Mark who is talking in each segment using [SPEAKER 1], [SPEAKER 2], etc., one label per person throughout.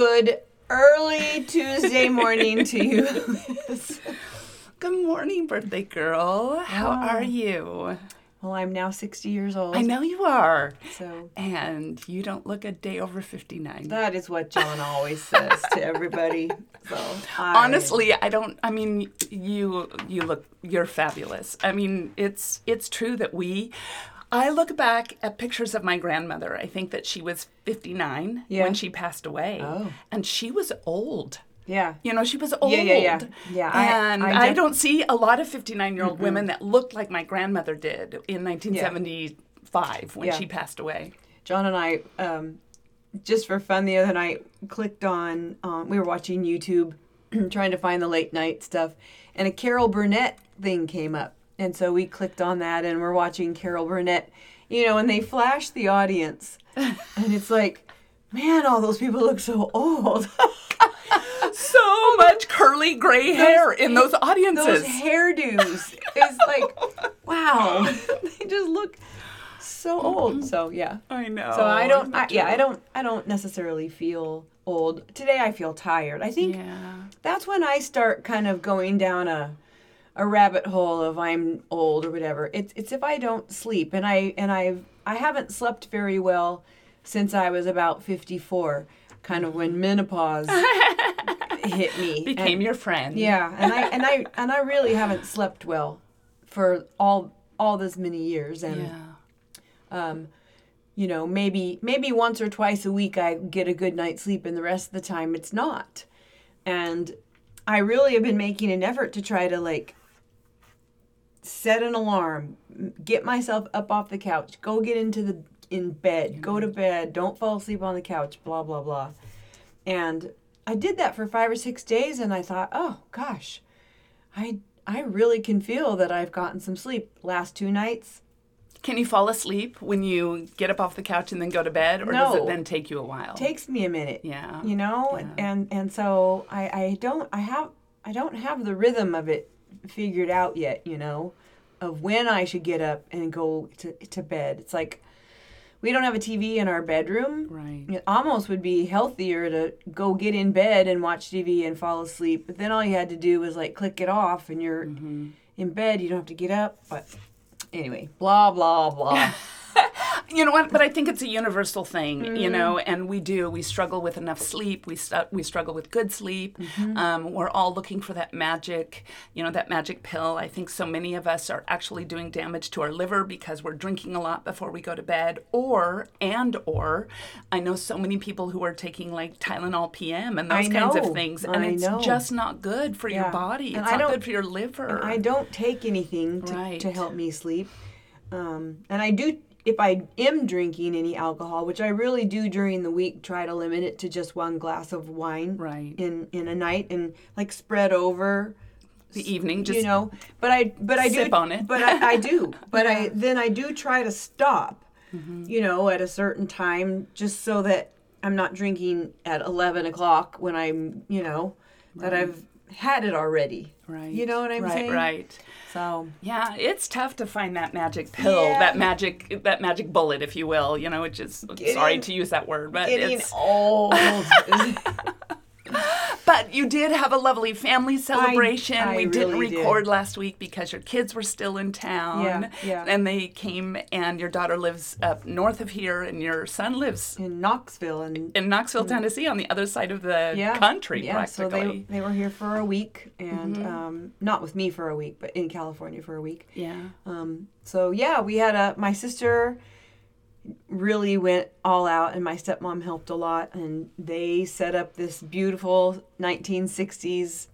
[SPEAKER 1] Good early Tuesday morning to you. Liz.
[SPEAKER 2] Good morning, birthday girl. How oh. are you?
[SPEAKER 1] well, I'm now 60 years old.
[SPEAKER 2] I know you are.
[SPEAKER 1] So
[SPEAKER 2] And you don't look a day over 59.
[SPEAKER 1] that is what John always says to everybody. So I-
[SPEAKER 2] Honestly, I don't I mean you you look you're fabulous. I mean, it's it's true that we I look back at pictures of my grandmother. I think that she was 59
[SPEAKER 1] Yeah.
[SPEAKER 2] when she passed away.
[SPEAKER 1] Oh.
[SPEAKER 2] And she was old.
[SPEAKER 1] yeah.
[SPEAKER 2] You know, she was old.
[SPEAKER 1] Yeah, yeah, yeah. Yeah,
[SPEAKER 2] And
[SPEAKER 1] I
[SPEAKER 2] I,
[SPEAKER 1] def-
[SPEAKER 2] don't see a lot of 59 year old women that looked like my grandmother did in 1975 when
[SPEAKER 1] Yeah.
[SPEAKER 2] she passed away.
[SPEAKER 1] John and I, um, just for fun, the other night clicked on. Um, we were watching YouTube, trying to find the late night stuff, and a Carol Burnett thing came up, and so we clicked on that, and we're watching Carol Burnett. You know, and they flash the audience, and it's like, man, all those people look so old.
[SPEAKER 2] So much curly gray hair in those audiences.
[SPEAKER 1] those hairdos is like, wow, they just look so old. So yeah.
[SPEAKER 2] I know.
[SPEAKER 1] So I don't. I, yeah, I don't. I don't necessarily feel old today. I feel tired. I think
[SPEAKER 2] Yeah.
[SPEAKER 1] that's when I start kind of going down a a rabbit hole of I'm old or whatever. It's it's if I don't sleep and I and I've I haven't slept very well since I was about 54, kind of when menopause hit me.
[SPEAKER 2] Became
[SPEAKER 1] And-
[SPEAKER 2] your friend.
[SPEAKER 1] yeah, and I and I and I really haven't slept well for all all this many years and
[SPEAKER 2] Yeah.
[SPEAKER 1] um you know maybe maybe once or twice a week i get a good night's sleep and the rest of the time it's not and i really have been making an effort to try to like set an alarm get myself up off the couch go get into the in bed go to bed don't fall asleep on the couch blah blah blah and i did that for five or six days and i thought oh gosh i i really can feel that i've gotten some sleep last two nights
[SPEAKER 2] Can you fall asleep when you get up off the couch and then go to bed, or does it then take you a while?
[SPEAKER 1] takes me a minute
[SPEAKER 2] Yeah.
[SPEAKER 1] you know
[SPEAKER 2] Yeah.
[SPEAKER 1] and and so I I don't I have I don't have the rhythm of it figured out yet you know of when I should get up and go to to bed it's like we don't have a TV in our bedroom
[SPEAKER 2] Right.
[SPEAKER 1] it almost would be healthier to go get in bed and watch TV and fall asleep but then all you had to do was like click it off and you're
[SPEAKER 2] Mm-hmm.
[SPEAKER 1] in bed you don't have to get up but anyway blah blah blah
[SPEAKER 2] You know what? But I think it's a universal thing, you
[SPEAKER 1] Mm.
[SPEAKER 2] know, and we do. We struggle with enough sleep. We stu- we struggle with good sleep.
[SPEAKER 1] Mm-hmm.
[SPEAKER 2] Um, we're all looking for that magic, you know, that magic pill. I think so many of us are actually doing damage to our liver because we're drinking a lot before we go to bed, or and or I know so many people who are taking like Tylenol PM and
[SPEAKER 1] I
[SPEAKER 2] those kinds of things, and
[SPEAKER 1] I
[SPEAKER 2] it's
[SPEAKER 1] know.
[SPEAKER 2] just not good for your
[SPEAKER 1] Yeah.
[SPEAKER 2] body.
[SPEAKER 1] And
[SPEAKER 2] It's
[SPEAKER 1] I
[SPEAKER 2] not
[SPEAKER 1] don't-
[SPEAKER 2] good for your liver.
[SPEAKER 1] I don't take anything to,
[SPEAKER 2] Right.
[SPEAKER 1] to help me sleep. Um, and I do, if I am drinking any alcohol, which I really do during the week, try to limit it to just one glass of wine
[SPEAKER 2] Right.
[SPEAKER 1] in, in a night and like spread over,
[SPEAKER 2] the evening just
[SPEAKER 1] you know. But I, but I
[SPEAKER 2] sip
[SPEAKER 1] do,
[SPEAKER 2] on it.
[SPEAKER 1] But I, I do. But I, then I do try to stop,
[SPEAKER 2] Mm-hmm.
[SPEAKER 1] you know, at a certain time just so that I'm not drinking at 11 o'clock when I'm, you know, that I've had it already.
[SPEAKER 2] right.
[SPEAKER 1] You know what I'm
[SPEAKER 2] right,
[SPEAKER 1] saying?
[SPEAKER 2] Right.
[SPEAKER 1] So.
[SPEAKER 2] Yeah, it's tough to find that magic pill,
[SPEAKER 1] Yeah.
[SPEAKER 2] that magic that magic bullet, if you will. You know, which is sorry to use that word, but
[SPEAKER 1] getting
[SPEAKER 2] it's
[SPEAKER 1] old.
[SPEAKER 2] but you did have a lovely family celebration.
[SPEAKER 1] I
[SPEAKER 2] we didn't
[SPEAKER 1] really did.
[SPEAKER 2] record last week because your kids were still in town.
[SPEAKER 1] Yeah, yeah.
[SPEAKER 2] And they came and your daughter lives up north of here and your son lives
[SPEAKER 1] in Knoxville and
[SPEAKER 2] in Knoxville, Tennessee on the other side of the
[SPEAKER 1] yeah,
[SPEAKER 2] country
[SPEAKER 1] Yeah, so they they were here for a week and um, not with me for a week, but in California for a week.
[SPEAKER 2] yeah.
[SPEAKER 1] Um, so yeah, we had a my sister really went all out and my stepmom helped a lot and they set up this beautiful 1960s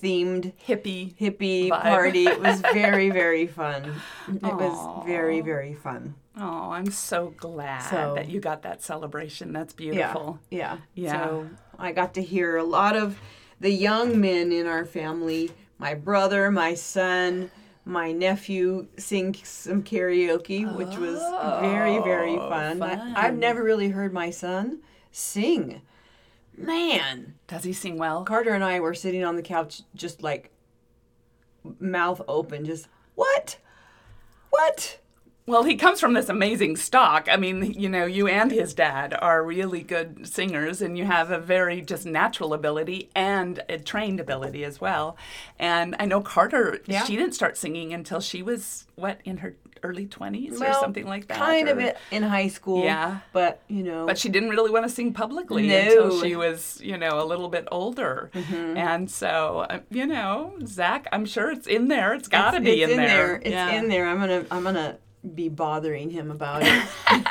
[SPEAKER 1] themed
[SPEAKER 2] Hippie.
[SPEAKER 1] hippie
[SPEAKER 2] Vibe.
[SPEAKER 1] party. It was very, very fun. It was very, very fun.
[SPEAKER 2] Oh, I'm so glad
[SPEAKER 1] So-
[SPEAKER 2] that you got that celebration. That's
[SPEAKER 1] Yeah.
[SPEAKER 2] beautiful.
[SPEAKER 1] Yeah.
[SPEAKER 2] Yeah.
[SPEAKER 1] So I got to hear a lot of the young men in our family, my brother, my son, my nephew sing some karaoke, which was very, oh, very
[SPEAKER 2] Oh,
[SPEAKER 1] fun. I,
[SPEAKER 2] fun.
[SPEAKER 1] I've never really heard my son sing. Man.
[SPEAKER 2] Does he sing well?
[SPEAKER 1] Carter and I were sitting on the couch just like mouth open, just what? What?
[SPEAKER 2] Well, he comes from this amazing stock. I mean, you know, you and his dad are really good singers, and you have a very just natural ability and a trained ability as well. And I know Carter,
[SPEAKER 1] Yeah.
[SPEAKER 2] she didn't start singing until she was, what, in her early 20s or something like that?
[SPEAKER 1] Kind of
[SPEAKER 2] or-
[SPEAKER 1] it in high school.
[SPEAKER 2] Yeah.
[SPEAKER 1] But, you know.
[SPEAKER 2] But she didn't really want to sing publicly
[SPEAKER 1] No.
[SPEAKER 2] until she was, you know, a little bit older.
[SPEAKER 1] Mm-hmm.
[SPEAKER 2] And so, uh, you know, Zach, I'm sure it's in there. It's got to be
[SPEAKER 1] it's
[SPEAKER 2] in, there.
[SPEAKER 1] It's
[SPEAKER 2] Yeah.
[SPEAKER 1] in there. I'm gonna I'm gonna be bothering him about it.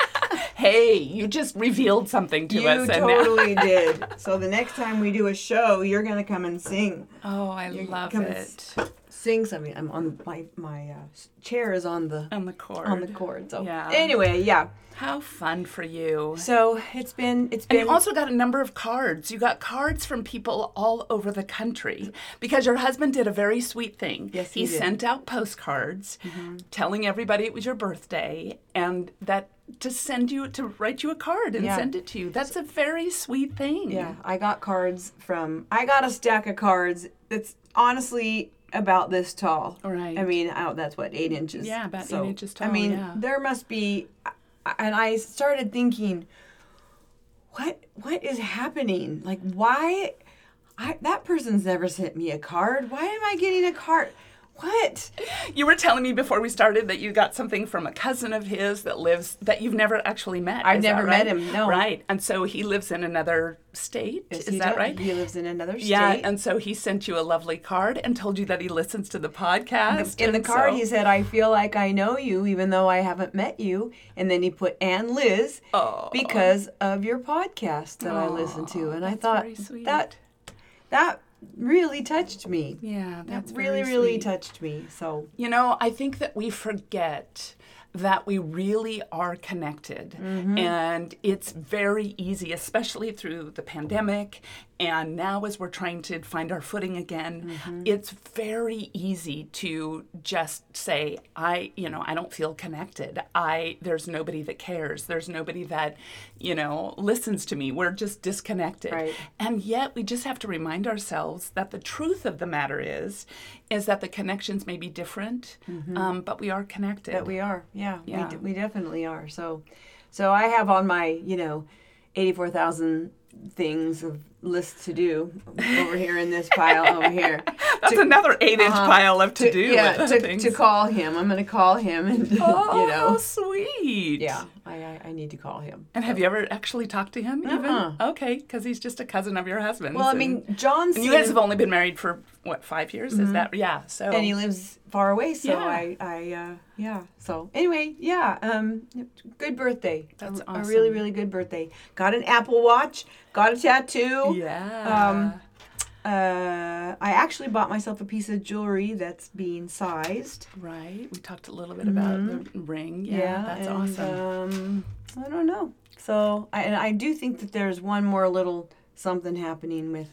[SPEAKER 2] Hey, you just revealed something to
[SPEAKER 1] you
[SPEAKER 2] us. and now-
[SPEAKER 1] totally did. So the next time we do a show, you're gonna come and sing.
[SPEAKER 2] Oh, I love
[SPEAKER 1] come
[SPEAKER 2] it.
[SPEAKER 1] Sing something. I'm on my my uh, chair is on the
[SPEAKER 2] On the cord.
[SPEAKER 1] on the cord. So
[SPEAKER 2] Yeah.
[SPEAKER 1] anyway, yeah.
[SPEAKER 2] How fun for you.
[SPEAKER 1] So it's been it's
[SPEAKER 2] And
[SPEAKER 1] been
[SPEAKER 2] you also got a number of cards. You got cards from people all over the country because your husband did a very sweet thing.
[SPEAKER 1] Yes, he did. Mm-hmm.
[SPEAKER 2] sent out postcards telling everybody it was your birthday and that to send you to write you a card and
[SPEAKER 1] Yeah.
[SPEAKER 2] send it to you. That's a very sweet thing.
[SPEAKER 1] Yeah, I got cards from. I got a stack of cards that's honestly about this tall.
[SPEAKER 2] Right.
[SPEAKER 1] I mean, oh, that's what eight inches.
[SPEAKER 2] Yeah, about eight inches tall,
[SPEAKER 1] I mean,
[SPEAKER 2] yeah.
[SPEAKER 1] there must be, and I started thinking, what what is happening? Like, why? I that person's never sent me a card. Why am I getting a card? What?
[SPEAKER 2] You were telling me before we started that you got something from a cousin of his that lives that you've never actually met.
[SPEAKER 1] I've
[SPEAKER 2] Is that
[SPEAKER 1] never met him, no.
[SPEAKER 2] Right. And so he lives in another state.
[SPEAKER 1] Yes,
[SPEAKER 2] Is that
[SPEAKER 1] does.
[SPEAKER 2] right?
[SPEAKER 1] He lives in another state.
[SPEAKER 2] Yeah, and so he sent you a lovely card and told you that he listens to the podcast.
[SPEAKER 1] In the
[SPEAKER 2] and
[SPEAKER 1] card,
[SPEAKER 2] so-
[SPEAKER 1] he said, "I feel like I know you, even though I haven't met you." And then he put Ann Liz
[SPEAKER 2] Oh.
[SPEAKER 1] because of your podcast that I listen to, and I thought that that really touched me.
[SPEAKER 2] Yeah, that's
[SPEAKER 1] that really, really touched me. So
[SPEAKER 2] You know, I think that we forget that we really are connected.
[SPEAKER 1] Mm-hmm.
[SPEAKER 2] And it's very easy, especially through the pandemic. And now, as we're trying to find our footing again,
[SPEAKER 1] Mm-hmm.
[SPEAKER 2] it's very easy to just say, I, you know, I don't feel connected. I, there's nobody that cares. There's nobody that, you know, listens to me. We're just disconnected.
[SPEAKER 1] Right.
[SPEAKER 2] And yet we just have to remind ourselves that the truth of the matter is, is that the connections may be different, um, but we are connected.
[SPEAKER 1] that we are, yeah,
[SPEAKER 2] Yeah.
[SPEAKER 1] We, d- we definitely are. So, so I have on my, you know, eighty-four thousand things of lists to do over here in this pile over here.
[SPEAKER 2] That's another eight-inch pile of to do.
[SPEAKER 1] Uh-huh. yeah, to, to call him. I'm going to call him, and
[SPEAKER 2] Oh,
[SPEAKER 1] you know,
[SPEAKER 2] sweet.
[SPEAKER 1] yeah, I, I I need to call him.
[SPEAKER 2] And have you ever actually talked to him? Even
[SPEAKER 1] Uh-uh.
[SPEAKER 2] okay, because he's just a cousin of your husband.
[SPEAKER 1] Well, I mean, John's
[SPEAKER 2] and you guys have only been married for what five years? Is that yeah? So
[SPEAKER 1] and he lives far away, so
[SPEAKER 2] Yeah.
[SPEAKER 1] I, I, uh, yeah. So anyway, yeah. Um, good birthday.
[SPEAKER 2] That's
[SPEAKER 1] a, a really, really good birthday. Got an Apple Watch. Got a tattoo.
[SPEAKER 2] yeah.
[SPEAKER 1] Um, uh, I actually bought myself a piece of jewelry that's being sized.
[SPEAKER 2] right. We talked a little bit about the ring. Yeah, that's
[SPEAKER 1] and,
[SPEAKER 2] awesome.
[SPEAKER 1] Um, I don't know. So, I, and I do think that there's one more little something happening with.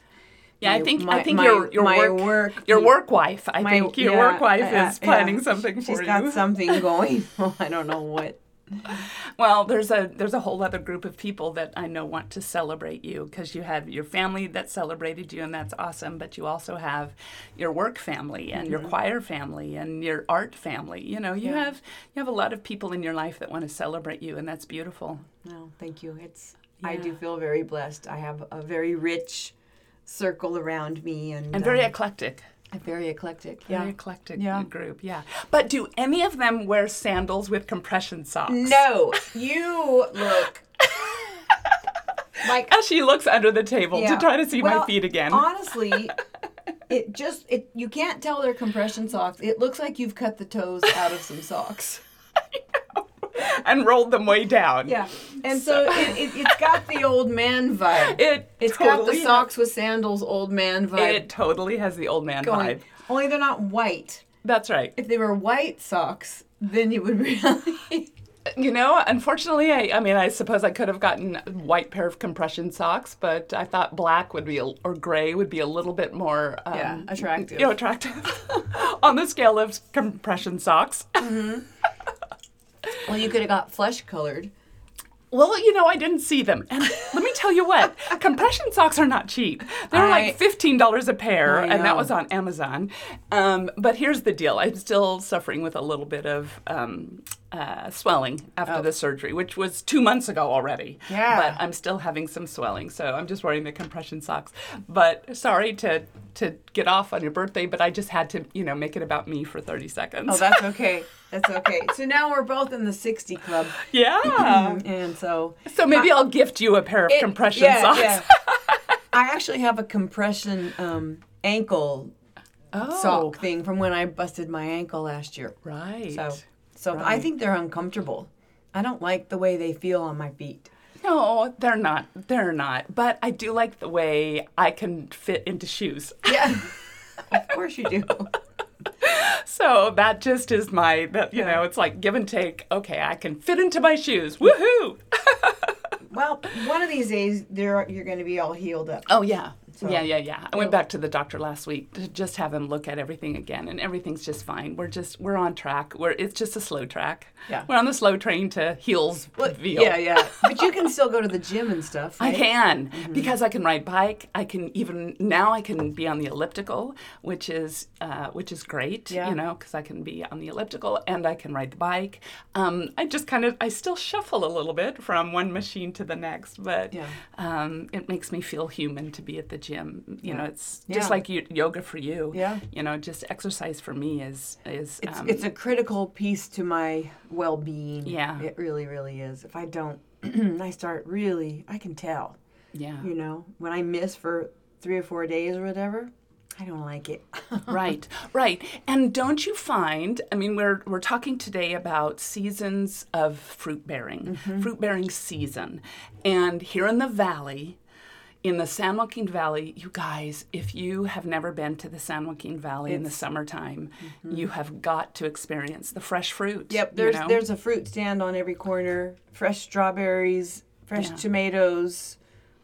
[SPEAKER 2] yeah, I think
[SPEAKER 1] my-
[SPEAKER 2] I think
[SPEAKER 1] my-
[SPEAKER 2] your your
[SPEAKER 1] my
[SPEAKER 2] work,
[SPEAKER 1] work
[SPEAKER 2] your work wife. I
[SPEAKER 1] my-
[SPEAKER 2] think your
[SPEAKER 1] yeah,
[SPEAKER 2] work wife is
[SPEAKER 1] yeah.
[SPEAKER 2] planning something for
[SPEAKER 1] She's got something going. I don't know what.
[SPEAKER 2] Well, there's a there's a whole other group of people that I know want to celebrate you because you have your family that celebrated you and that's awesome, but you also have your work family and your choir family and your art family. You know, you
[SPEAKER 1] Mm-hmm. Yeah.
[SPEAKER 2] have you have a lot of people in your life that want to celebrate you and that's beautiful.
[SPEAKER 1] No, thank you. It's I do feel very blessed. I have a very rich circle around me and
[SPEAKER 2] And very
[SPEAKER 1] um,
[SPEAKER 2] eclectic.
[SPEAKER 1] Very eclectic.
[SPEAKER 2] Very
[SPEAKER 1] Yeah.
[SPEAKER 2] eclectic
[SPEAKER 1] Yeah.
[SPEAKER 2] group, yeah. But do any of them wear sandals with compression socks?
[SPEAKER 1] No, you look like
[SPEAKER 2] As she looks under the table
[SPEAKER 1] Yeah.
[SPEAKER 2] to try to see my feet again.
[SPEAKER 1] Honestly, it just it you can't tell they're compression socks. It looks like you've cut the toes out of some socks.
[SPEAKER 2] and rolled them way down.
[SPEAKER 1] Yeah, And so it, it, it's got the old man vibe.
[SPEAKER 2] It
[SPEAKER 1] It's got the socks with sandals old man vibe
[SPEAKER 2] It totally has the old man
[SPEAKER 1] going.
[SPEAKER 2] vibe.
[SPEAKER 1] Only they're not white.
[SPEAKER 2] That's right.
[SPEAKER 1] If they were white socks, then you would really.
[SPEAKER 2] You know, unfortunately, I, I mean, I suppose I could have gotten a white pair of compression socks, but I thought black would be, a, or gray would be a little bit more, um,
[SPEAKER 1] Yeah, attractive.
[SPEAKER 2] You know, attractive on the scale of compression socks.
[SPEAKER 1] Well, you could have got flesh colored.
[SPEAKER 2] Well, you know, I didn't see them. And let me tell you what, compression socks are not cheap. They're
[SPEAKER 1] I-
[SPEAKER 2] like $15 a pair, and that was on Amazon. Um, but here's the deal I'm still suffering with a little bit of um, uh, swelling after the surgery, which was two months ago already.
[SPEAKER 1] Oh. Yeah.
[SPEAKER 2] But I'm still having some swelling, so I'm just wearing the compression socks. But sorry to, to get off on your birthday, but I just had to, you know, make it about me for 30 seconds.
[SPEAKER 1] Oh, that's okay. That's okay. So now we're both in the 60 club.
[SPEAKER 2] yeah.
[SPEAKER 1] And so.
[SPEAKER 2] so maybe I'll gift you a pair of
[SPEAKER 1] It-
[SPEAKER 2] compression
[SPEAKER 1] yeah,
[SPEAKER 2] socks.
[SPEAKER 1] yeah. I actually have a compression um, ankle
[SPEAKER 2] Oh.
[SPEAKER 1] sock thing from when I busted my ankle last year.
[SPEAKER 2] Right.
[SPEAKER 1] So, so I think they're uncomfortable. I don't like the way they feel on my feet.
[SPEAKER 2] No, they're not. They're not. But I do like the way I can fit into shoes.
[SPEAKER 1] Yeah, of course you do.
[SPEAKER 2] So that just is my that you know, it's like give and take. Okay, I can fit into my shoes. Woohoo!
[SPEAKER 1] Well, one of these days, they're, you're going to be all healed up.
[SPEAKER 2] Oh yeah.
[SPEAKER 1] So-
[SPEAKER 2] yeah, yeah, yeah. I went back to the doctor last week to just have him look at everything again, and everything's just fine. We're just we're on track. We're it's just a slow track.
[SPEAKER 1] Yeah.
[SPEAKER 2] We're on the slow train to heels veal.
[SPEAKER 1] Yeah, yeah. But you can still go to the gym and stuff.
[SPEAKER 2] I can
[SPEAKER 1] Mm-hmm.
[SPEAKER 2] because I can ride bike. I can even now I can be on the elliptical, which is uh, which is great.
[SPEAKER 1] Yeah.
[SPEAKER 2] You know, because I can be on the elliptical and I can ride the bike. Um, I just kind of I still shuffle a little bit from one machine to the next, but
[SPEAKER 1] Yeah.
[SPEAKER 2] um, it makes me feel human to be at the gym. You know, it's
[SPEAKER 1] Yeah.
[SPEAKER 2] just like you, yoga for you.
[SPEAKER 1] Yeah.
[SPEAKER 2] You know, just exercise for me is is
[SPEAKER 1] It's,
[SPEAKER 2] um,
[SPEAKER 1] it's a critical piece to my well being.
[SPEAKER 2] Yeah.
[SPEAKER 1] It really, really is. If I don't, I start really, I can tell.
[SPEAKER 2] yeah.
[SPEAKER 1] You know, when I miss for three or four days or whatever, I don't like it.
[SPEAKER 2] right right and don't you find i mean we're we're talking today about seasons of fruit bearing fruit bearing season and here in the valley in the San Joaquin Valley, you guys, if you have never been to the San Joaquin Valley in the summertime, you have got to experience the fresh fruit.
[SPEAKER 1] Yep,
[SPEAKER 2] you
[SPEAKER 1] there's
[SPEAKER 2] know?
[SPEAKER 1] there's a fruit stand on every corner. Fresh strawberries, fresh
[SPEAKER 2] Yeah.
[SPEAKER 1] tomatoes,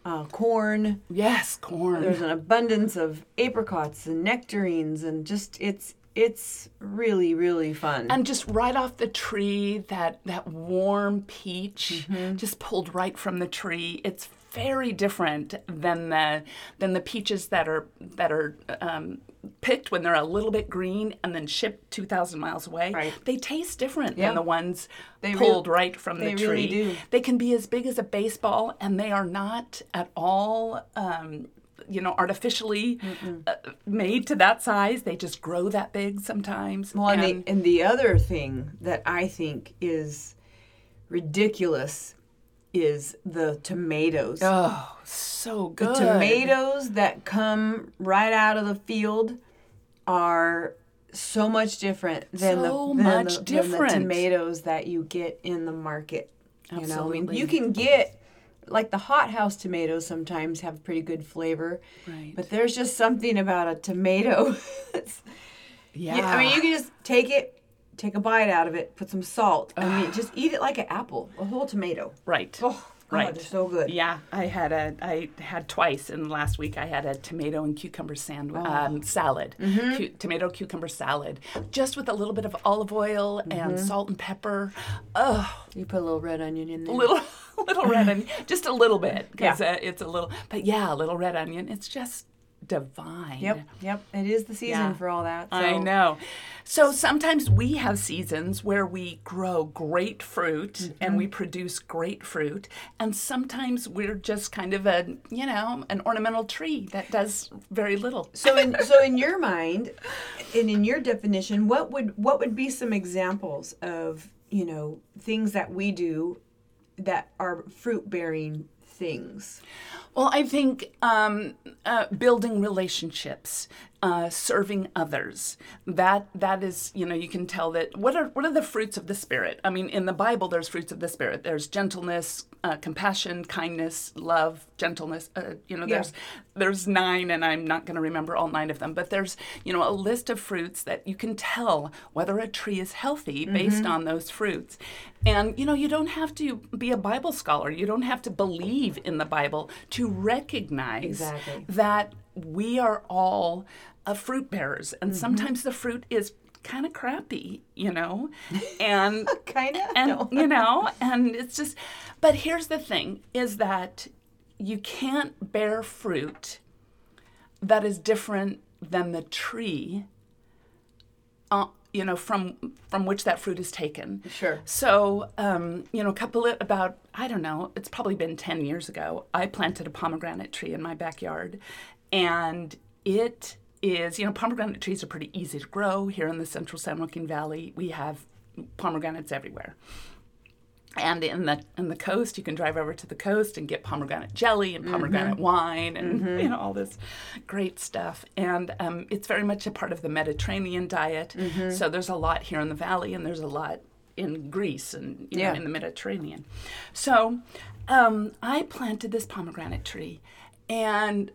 [SPEAKER 1] uh, corn.
[SPEAKER 2] yes, corn.
[SPEAKER 1] There's an abundance of apricots and nectarines, and just it's it's really really fun.
[SPEAKER 2] and just right off the tree that that warm peach
[SPEAKER 1] Mm-hmm.
[SPEAKER 2] just pulled right from the tree it's very different than the than the peaches that are that are um, picked when they're a little bit green and then shipped 2000 miles away
[SPEAKER 1] Right.
[SPEAKER 2] they taste different
[SPEAKER 1] Yeah.
[SPEAKER 2] than the ones
[SPEAKER 1] They
[SPEAKER 2] pulled right from the tree
[SPEAKER 1] really do.
[SPEAKER 2] they can be as big as a baseball and they are not at all um, you know artificially uh, made to that size they just grow that big sometimes
[SPEAKER 1] Well, and,
[SPEAKER 2] and-
[SPEAKER 1] the, and the other thing that I think is ridiculous is the tomatoes.
[SPEAKER 2] Oh, so good.
[SPEAKER 1] the tomatoes that come right out of the field are so much different than
[SPEAKER 2] So
[SPEAKER 1] the than
[SPEAKER 2] much
[SPEAKER 1] the, than
[SPEAKER 2] different.
[SPEAKER 1] the tomatoes that you get in the market. You know, I mean, you can get like the hothouse tomatoes sometimes have pretty good flavor,
[SPEAKER 2] Right.
[SPEAKER 1] but there's just something about a tomato.
[SPEAKER 2] Yeah.
[SPEAKER 1] yeah, I mean, you can just take it, take a bite out of it, put some salt. I mean, just eat it like an apple, a whole tomato.
[SPEAKER 2] right.
[SPEAKER 1] Oh,
[SPEAKER 2] Right.
[SPEAKER 1] They're so good.
[SPEAKER 2] Yeah, I had a I had twice in the last week. I had a tomato and cucumber sandwich
[SPEAKER 1] Oh.
[SPEAKER 2] um, salad,
[SPEAKER 1] Mm-hmm.
[SPEAKER 2] Cu- tomato cucumber salad, just with a little bit of olive oil and
[SPEAKER 1] Mm-hmm.
[SPEAKER 2] salt and pepper. Oh,
[SPEAKER 1] You put a little red onion in there.
[SPEAKER 2] little little red onion, just a little bit because
[SPEAKER 1] Yeah.
[SPEAKER 2] uh, it's a little. But yeah, a little red onion. It's just divine.
[SPEAKER 1] Yep, yep. It is the season
[SPEAKER 2] Yeah.
[SPEAKER 1] for all that.
[SPEAKER 2] I know. So sometimes we have seasons where we grow great fruit and we mm-hmm. produce great fruit, and sometimes we're just kind of a you know an ornamental tree that does very little.
[SPEAKER 1] So in so in your mind, and in your definition, what would what would be some examples of you know things that we do that are fruit bearing things?
[SPEAKER 2] Well, I think um, uh, building relationships, uh, serving others. That that is, you know, you can tell that. What are what are the fruits of the spirit? I mean, in the Bible, there's fruits of the spirit. There's gentleness, uh, compassion, kindness, love, gentleness. Uh, you know,
[SPEAKER 1] Yeah.
[SPEAKER 2] there's there's nine, and I'm not going to remember all nine of them. But there's you know a list of fruits that you can tell whether a tree is healthy based on those fruits. And you know, you don't have to be a Bible scholar. You don't have to believe in the Bible to recognize
[SPEAKER 1] Exactly.
[SPEAKER 2] that we are all uh, fruit bearers, and sometimes the fruit is kind of crappy, you know, and
[SPEAKER 1] Kind of.
[SPEAKER 2] and
[SPEAKER 1] No.
[SPEAKER 2] you know, and it's just. But here's the thing: is that you can't bear fruit that is different than the tree. Uh, you know, from from which that fruit is taken.
[SPEAKER 1] Sure.
[SPEAKER 2] So, um, you know, a couple of about I don't know, it's probably been ten years ago. I planted a pomegranate tree in my backyard, and it is you know pomegranate trees are pretty easy to grow here in the Central San Joaquin Valley. We have pomegranates everywhere. And in the in the coast, you can drive over to the coast and get pomegranate jelly and pomegranate wine and you know all this great stuff. And um, it's very much a part of the Mediterranean diet. So there's a lot here in the valley, and there's a lot in Greece and you
[SPEAKER 1] Yeah.
[SPEAKER 2] know in the Mediterranean. So um, I planted this pomegranate tree, and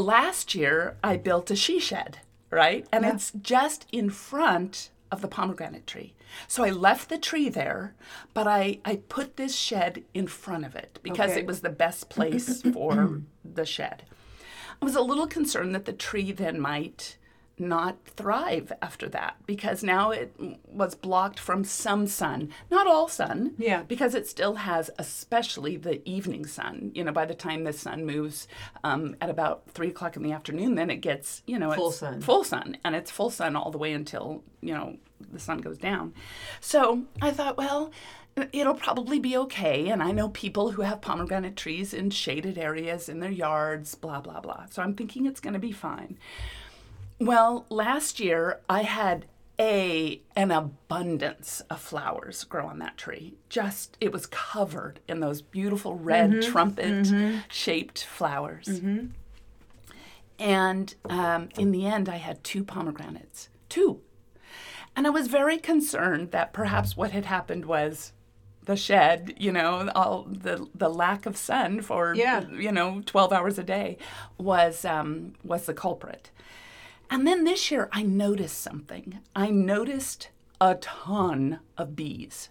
[SPEAKER 2] last year I built a she shed, right? And it's just in front of the pomegranate tree. So I left the tree there, but I, I put this shed in front of it because
[SPEAKER 1] Okay.
[SPEAKER 2] it was the best place for the shed. I was a little concerned that the tree then might not thrive after that because now it was blocked from some sun, not all sun,
[SPEAKER 1] Yeah.
[SPEAKER 2] because it still has, especially the evening sun. You know, by the time the sun moves um, at about three o'clock in the afternoon, then it gets, you know,
[SPEAKER 1] Full sun.
[SPEAKER 2] full sun, and it's full sun all the way until you know the sun goes down. So I thought, well. It'll probably be okay. And I know people who have pomegranate trees in shaded areas in their yards, blah, blah, blah. So I'm thinking it's going to be fine. Well, last year I had a an abundance of flowers grow on that tree. Just it was covered in those beautiful red trumpet shaped flowers. And um, in the end, I had two pomegranates, two. And I was very concerned that perhaps what had happened was the shed, you know, all the the lack of sun for
[SPEAKER 1] Yeah.
[SPEAKER 2] you know 12 hours a day was um, was the culprit. And then this year I noticed something. I noticed a ton of bees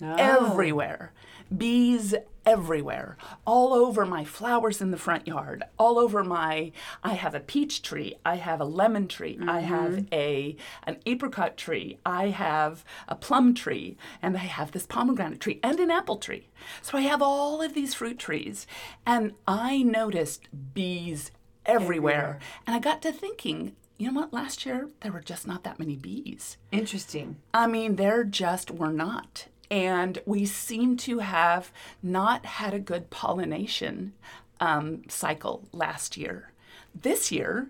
[SPEAKER 2] oh. everywhere. Bees everywhere. All over my flowers in the front yard. All over my I have a peach tree, I have a lemon tree, I have mm-hmm. a an apricot tree, I have a plum tree, and I have this pomegranate tree and an apple tree. So I have all of these fruit trees and I noticed bees everywhere. And I got to thinking, you know what? Last year there were just not that many bees.
[SPEAKER 1] Interesting.
[SPEAKER 2] I mean, there just were not. And we seem to have not had a good pollination um, cycle last year. This year,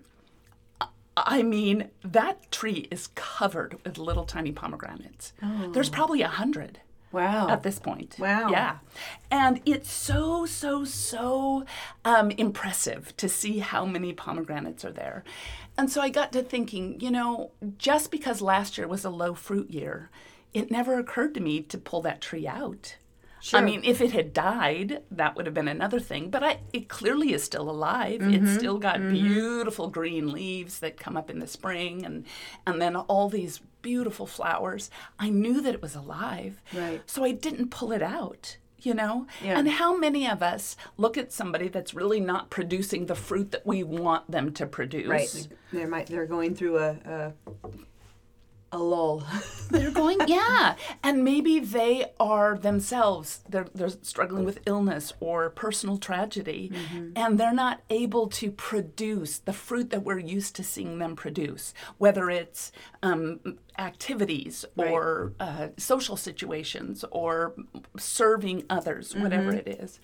[SPEAKER 2] I mean, that tree is covered with little tiny pomegranates. There's probably a hundred
[SPEAKER 1] Wow.
[SPEAKER 2] at this point.
[SPEAKER 1] Wow.
[SPEAKER 2] Yeah. And it's so, so, so um, impressive to see how many pomegranates are there. And so I got to thinking, you know, just because last year was a low fruit year, it never occurred to me to pull that tree out.
[SPEAKER 1] Sure.
[SPEAKER 2] I mean, if it had died, that would have been another thing. But I, it clearly is still alive. It's still got beautiful green leaves that come up in the spring, and and then all these beautiful flowers. I knew that it was alive,
[SPEAKER 1] Right.
[SPEAKER 2] so I didn't pull it out. You know,
[SPEAKER 1] Yeah.
[SPEAKER 2] and how many of us look at somebody that's really not producing the fruit that we want them to produce?
[SPEAKER 1] Right. They might they're going through a a, a lull.
[SPEAKER 2] They're going, yeah. And maybe they are themselves, they're, they're struggling with illness or personal tragedy, and they're not able to produce the fruit that we're used to seeing them produce, whether it's um, activities
[SPEAKER 1] Right.
[SPEAKER 2] or uh, social situations or serving others, whatever it is.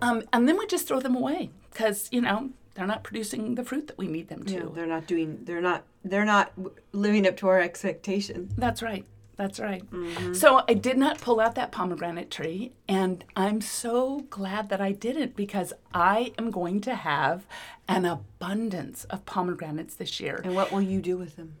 [SPEAKER 2] Um, and then we just throw them away because, you know, they're not producing the fruit that we need them to.
[SPEAKER 1] Yeah, they're not doing they're not they're not living up to our expectation.
[SPEAKER 2] That's right. That's right. Mm-hmm. So I did not pull out that pomegranate tree, and I'm so glad that I didn't because I am going to have an abundance of pomegranates this year.
[SPEAKER 1] And what will you do with them?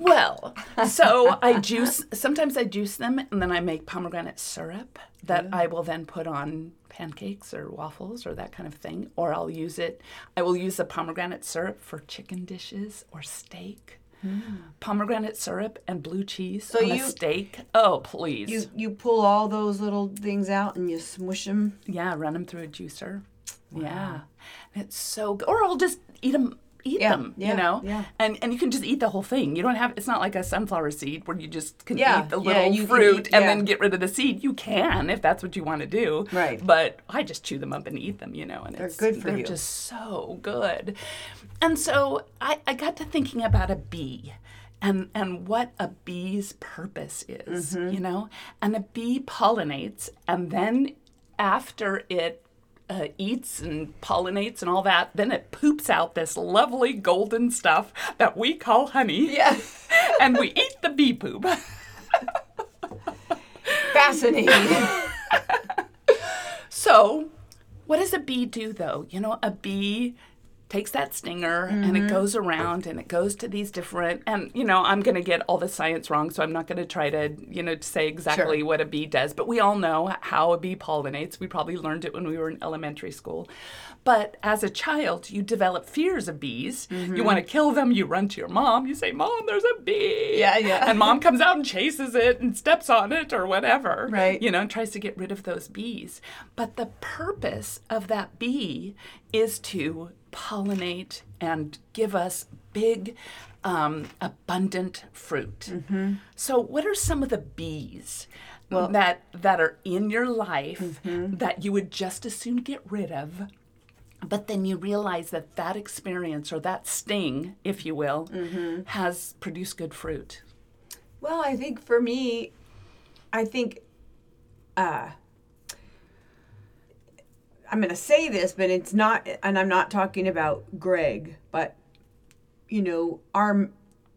[SPEAKER 2] Well, so I juice, sometimes I juice them and then I make pomegranate syrup that I will then put on pancakes or waffles or that kind of thing. Or I'll use it, I will use the pomegranate syrup for chicken dishes or steak. Hmm. Pomegranate syrup and blue cheese on a steak. Oh, please.
[SPEAKER 1] You you pull all those little things out and you smush them.
[SPEAKER 2] yeah, run them through a juicer. Yeah. And it's so good. Or I'll just eat them. Eat
[SPEAKER 1] Yeah,
[SPEAKER 2] them,
[SPEAKER 1] yeah,
[SPEAKER 2] you know,
[SPEAKER 1] yeah.
[SPEAKER 2] and and you can just eat the whole thing. You don't have. It's not like a sunflower seed where you just can
[SPEAKER 1] Yeah,
[SPEAKER 2] eat the little fruit
[SPEAKER 1] eat-
[SPEAKER 2] and then get rid of the seed. You can if that's what you want to do.
[SPEAKER 1] Right.
[SPEAKER 2] But I just chew them up and eat them, you know, and
[SPEAKER 1] They're
[SPEAKER 2] it's,
[SPEAKER 1] good for
[SPEAKER 2] they're
[SPEAKER 1] you.
[SPEAKER 2] just so good. And so I, I got to thinking about a bee. And, and what a bee's purpose is,
[SPEAKER 1] Mm-hmm.
[SPEAKER 2] you know? And a bee pollinates, and then after it uh, eats and pollinates and all that, then it poops out this lovely golden stuff that we call honey.
[SPEAKER 1] Yeah.
[SPEAKER 2] and we eat the bee poop.
[SPEAKER 1] Fascinating.
[SPEAKER 2] So, what does a bee do though? You know, a bee takes that stinger and it mm-hmm. goes around and it goes to these different and you know i'm going to get all the science wrong so i'm not going to try to you know say exactly
[SPEAKER 1] Sure.
[SPEAKER 2] what a bee does but we all know how a bee pollinates we probably learned it when we were in elementary school but as a child you develop fears of bees you want to mm-hmm. kill them you run to your mom you say mom there's a bee
[SPEAKER 1] Yeah, yeah.
[SPEAKER 2] and mom comes out and chases it and steps on it or whatever
[SPEAKER 1] Right.
[SPEAKER 2] you know, and tries to get rid of those bees. But the purpose of that bee is to pollinate and give us big, um, abundant fruit. So, what are some of the bees that that are in your life that you would just as soon get rid of? But then you realize that that experience or that sting, if you will, has produced good fruit.
[SPEAKER 1] well, I think for me, I think uh I'm going to say this, but it's not and I'm not talking about Greg, but you know, our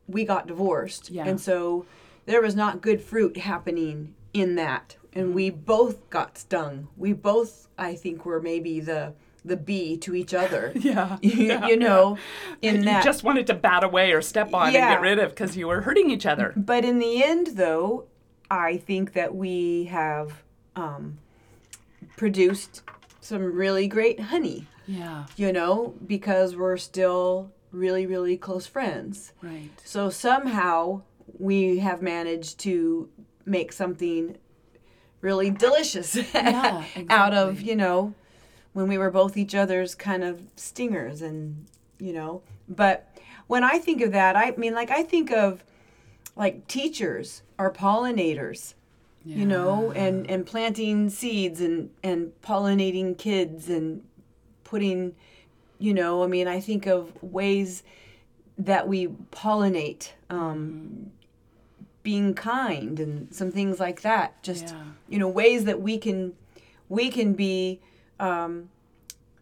[SPEAKER 1] we got divorced.
[SPEAKER 2] Yeah.
[SPEAKER 1] And so there was not good fruit happening in that. And we both got stung. We both I think were maybe the the bee to each other.
[SPEAKER 2] Yeah,
[SPEAKER 1] you,
[SPEAKER 2] yeah,
[SPEAKER 1] you know, in
[SPEAKER 2] you
[SPEAKER 1] that
[SPEAKER 2] just wanted to bat away or step on and get rid of because you were hurting each other.
[SPEAKER 1] But in the end, though, I think that we have um, produced some really great honey,
[SPEAKER 2] Yeah,
[SPEAKER 1] you know, because we're still really, really close friends.
[SPEAKER 2] right.
[SPEAKER 1] So somehow we have managed to make something really delicious
[SPEAKER 2] Yeah,
[SPEAKER 1] out of, you know, when we were both each other's kind of stingers and, you know, but when I think of that, I mean, like, I think of like teachers are pollinators you know and and planting seeds and and pollinating kids and putting you know i mean i think of ways that we pollinate um being kind and some things like that just
[SPEAKER 2] Yeah.
[SPEAKER 1] you know ways that we can we can be um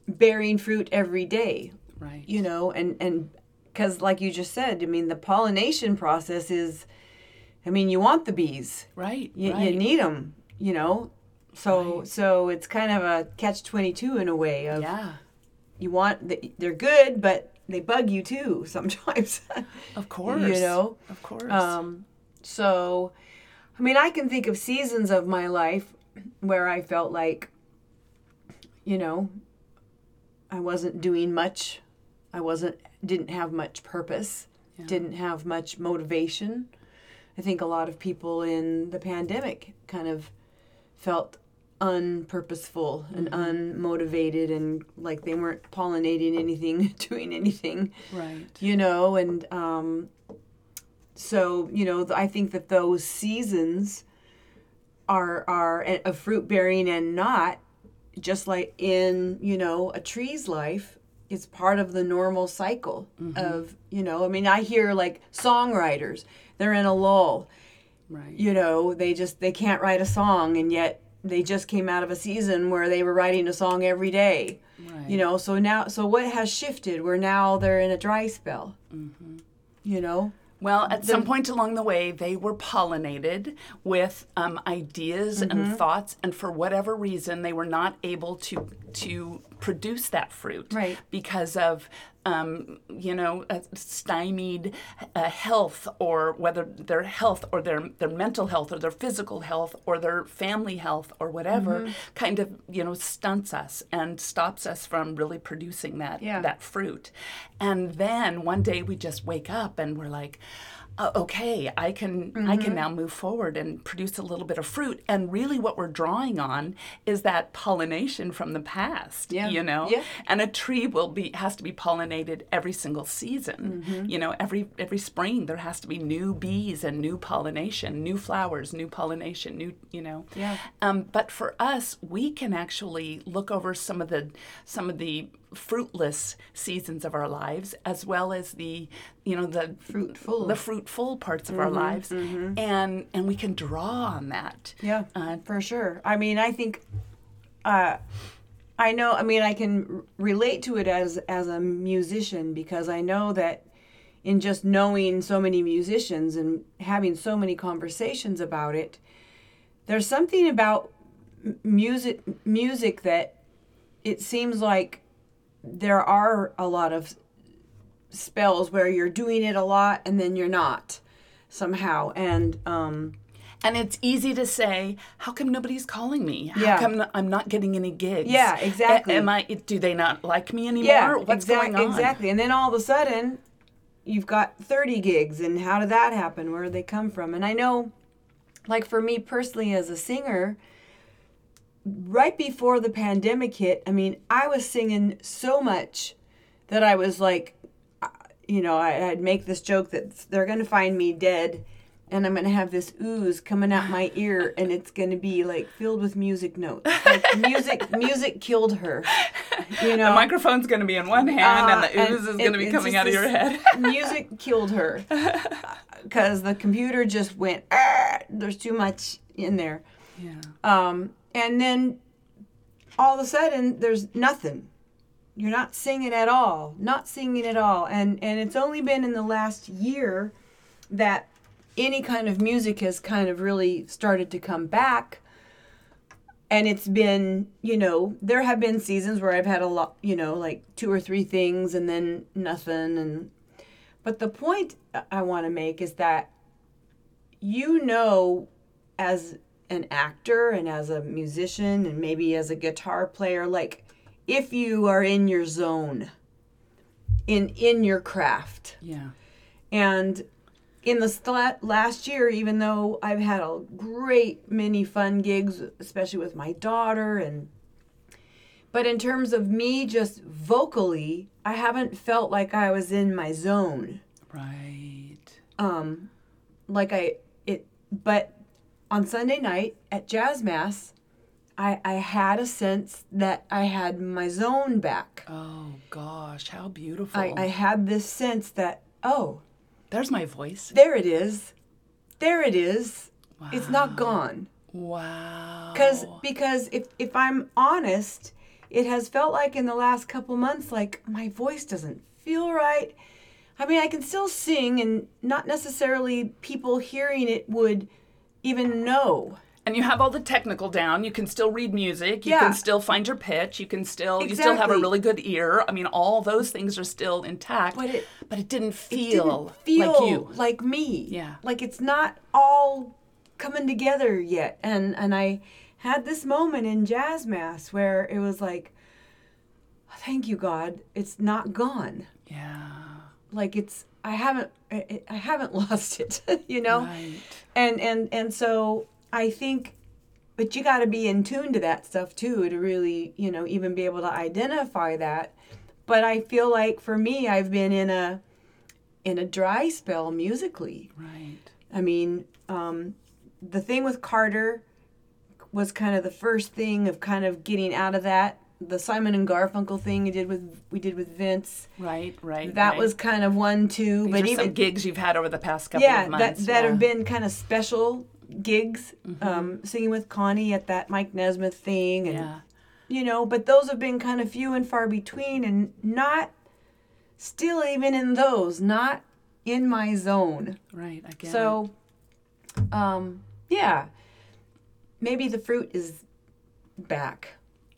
[SPEAKER 1] bearing fruit every day
[SPEAKER 2] Right.
[SPEAKER 1] you know and and because like you just said i mean the pollination process is i mean you want the bees
[SPEAKER 2] right.
[SPEAKER 1] you,
[SPEAKER 2] right.
[SPEAKER 1] you need them you know so
[SPEAKER 2] Right.
[SPEAKER 1] so it's kind of a catch 22 in a way of
[SPEAKER 2] yeah,
[SPEAKER 1] you want the, they're good but they bug you too sometimes
[SPEAKER 2] of course.
[SPEAKER 1] you know
[SPEAKER 2] of course.
[SPEAKER 1] um so i mean i can think of seasons of my life where i felt like you know i wasn't doing much i wasn't didn't have much purpose
[SPEAKER 2] Yeah.
[SPEAKER 1] didn't have much motivation i think a lot of people in the pandemic kind of felt unpurposeful and unmotivated and like they weren't pollinating anything doing anything
[SPEAKER 2] right.
[SPEAKER 1] you know and um so you know i think that those seasons are are a a fruit bearing and not just like in you know a tree's life it's part of the normal cycle of you know i mean i hear like songwriters they're in a lull
[SPEAKER 2] Right.
[SPEAKER 1] you know they just they can't write a song and yet they just came out of a season where they were writing a song every day
[SPEAKER 2] Right.
[SPEAKER 1] you know so now so what has shifted where now they're in a dry spell you know
[SPEAKER 2] Well, at some point along the way, they were pollinated with um, ideas
[SPEAKER 1] Mm-hmm.
[SPEAKER 2] and thoughts, and for whatever reason, they were not able to to produce that fruit
[SPEAKER 1] Right.
[SPEAKER 2] because of um, you know stymied uh, health, or whether their health or their their mental health or their physical health or their family health or whatever
[SPEAKER 1] Mm-hmm.
[SPEAKER 2] kind of you know stunts us and stops us from really producing that
[SPEAKER 1] Yeah.
[SPEAKER 2] that fruit. And then one day we just wake up and we're like, uh, okay, I can I
[SPEAKER 1] Mm-hmm.
[SPEAKER 2] can now move forward and produce a little bit of fruit. And really, what we're drawing on is that pollination from the past.
[SPEAKER 1] Yeah.
[SPEAKER 2] You know.
[SPEAKER 1] Yeah.
[SPEAKER 2] And a tree will be has to be pollinated every single season.
[SPEAKER 1] Mm-hmm.
[SPEAKER 2] You know, every every spring there has to be new bees and new pollination, new flowers, new pollination, new you know.
[SPEAKER 1] Yeah.
[SPEAKER 2] Um, but for us, we can actually look over some of the some of the fruitless seasons of our lives, as well as the you know the
[SPEAKER 1] Fruitful.
[SPEAKER 2] the fruitful parts of our
[SPEAKER 1] Mm-hmm,
[SPEAKER 2] lives, and and we can draw on that.
[SPEAKER 1] Yeah,
[SPEAKER 2] Uh,
[SPEAKER 1] for sure. I mean, I think, uh, I know. I mean, I can r- relate to it as as a musician because I know that in just knowing so many musicians and having so many conversations about it, there's something about m- music music that it seems like there are a lot of spells where you're doing it a lot and then you're not somehow and um
[SPEAKER 2] and it's easy to say, how come nobody's calling me? How
[SPEAKER 1] Yeah.
[SPEAKER 2] come I'm not getting any gigs?
[SPEAKER 1] Yeah,
[SPEAKER 2] A-
[SPEAKER 1] exactly.
[SPEAKER 2] am I? Do they not like me anymore?
[SPEAKER 1] Yeah,
[SPEAKER 2] What's
[SPEAKER 1] exact-
[SPEAKER 2] going on?
[SPEAKER 1] Exactly. And then all of a sudden, you've got 30 gigs, and how did that happen? Where did they come from? And I know, like for me personally as a singer, right before the pandemic hit, I mean, I was singing so much that I was like, uh, you know, I, I'd make this joke that they're going to find me dead. And I'm gonna have this ooze coming out my ear, and it's gonna be like filled with music notes. Like music, music killed her. You know,
[SPEAKER 2] The microphone's going to be in one hand, and
[SPEAKER 1] uh,
[SPEAKER 2] the ooze is going to be coming out of your head.
[SPEAKER 1] music killed her because the computer just went. "Ah," there's too much in there,
[SPEAKER 2] yeah.
[SPEAKER 1] um, and then all of a sudden there's nothing. You're not singing at all, not singing at all, and and it's only been in the last year that any kind of music has kind of really started to come back. And it's been you know there have been seasons where i've had a lot you know like two or three things and then nothing. And but the point i want to make is that you know as an actor and as a musician and maybe as a guitar player like if you are in your zone in in your craft
[SPEAKER 2] Yeah.
[SPEAKER 1] and in the st- last year, even though I've had a great many fun gigs, especially with my daughter, and but in terms of me just vocally, I haven't felt like I was in my zone.
[SPEAKER 2] Right.
[SPEAKER 1] Um, like I it, but on Sunday night at Jazz Mass, I I had a sense that I had my zone back.
[SPEAKER 2] Oh gosh, how beautiful.
[SPEAKER 1] I, I had this sense that oh
[SPEAKER 2] There's my voice.
[SPEAKER 1] there it is there it is it's not gone
[SPEAKER 2] Wow.
[SPEAKER 1] because because if if i'm honest it has felt like in the last couple months like my voice doesn't feel right i mean i can still sing and not necessarily people hearing it would even know
[SPEAKER 2] and you have all the technical down. You can still read music. You
[SPEAKER 1] Yeah.
[SPEAKER 2] can still find your pitch. You can still exactly. you still have a really good ear. I mean, all those things are still intact.
[SPEAKER 1] But it-
[SPEAKER 2] but it didn't
[SPEAKER 1] it
[SPEAKER 2] feel,
[SPEAKER 1] didn't feel
[SPEAKER 2] like you.
[SPEAKER 1] like me
[SPEAKER 2] Yeah.
[SPEAKER 1] like it's not all coming together yet and and i had this moment in jazz mass where it was like thank you god it's not gone
[SPEAKER 2] Yeah.
[SPEAKER 1] like it's i haven't i, I haven't lost it you know
[SPEAKER 2] Right.
[SPEAKER 1] and and and so i think but you got to be in tune to that stuff too to really you know even be able to identify that but i feel like for me i've been in a in a dry spell musically
[SPEAKER 2] Right.
[SPEAKER 1] i mean um the thing with carter was kind of the first thing of kind of getting out of that the simon and garfunkel thing you did with we did with vince
[SPEAKER 2] Right. Right.
[SPEAKER 1] that
[SPEAKER 2] right.
[SPEAKER 1] was kind of one too
[SPEAKER 2] These
[SPEAKER 1] but
[SPEAKER 2] are
[SPEAKER 1] even
[SPEAKER 2] gigs you've had over the past couple
[SPEAKER 1] yeah
[SPEAKER 2] of
[SPEAKER 1] that
[SPEAKER 2] months.
[SPEAKER 1] that
[SPEAKER 2] yeah.
[SPEAKER 1] have been kind of special gigs
[SPEAKER 2] Mm-hmm.
[SPEAKER 1] um, singing with connie at that mike nesmith thing and
[SPEAKER 2] Yeah.
[SPEAKER 1] you know but those have been kind of few and far between and not still even in those not in my zone.
[SPEAKER 2] Right. I get
[SPEAKER 1] So, um, yeah, maybe the fruit is back.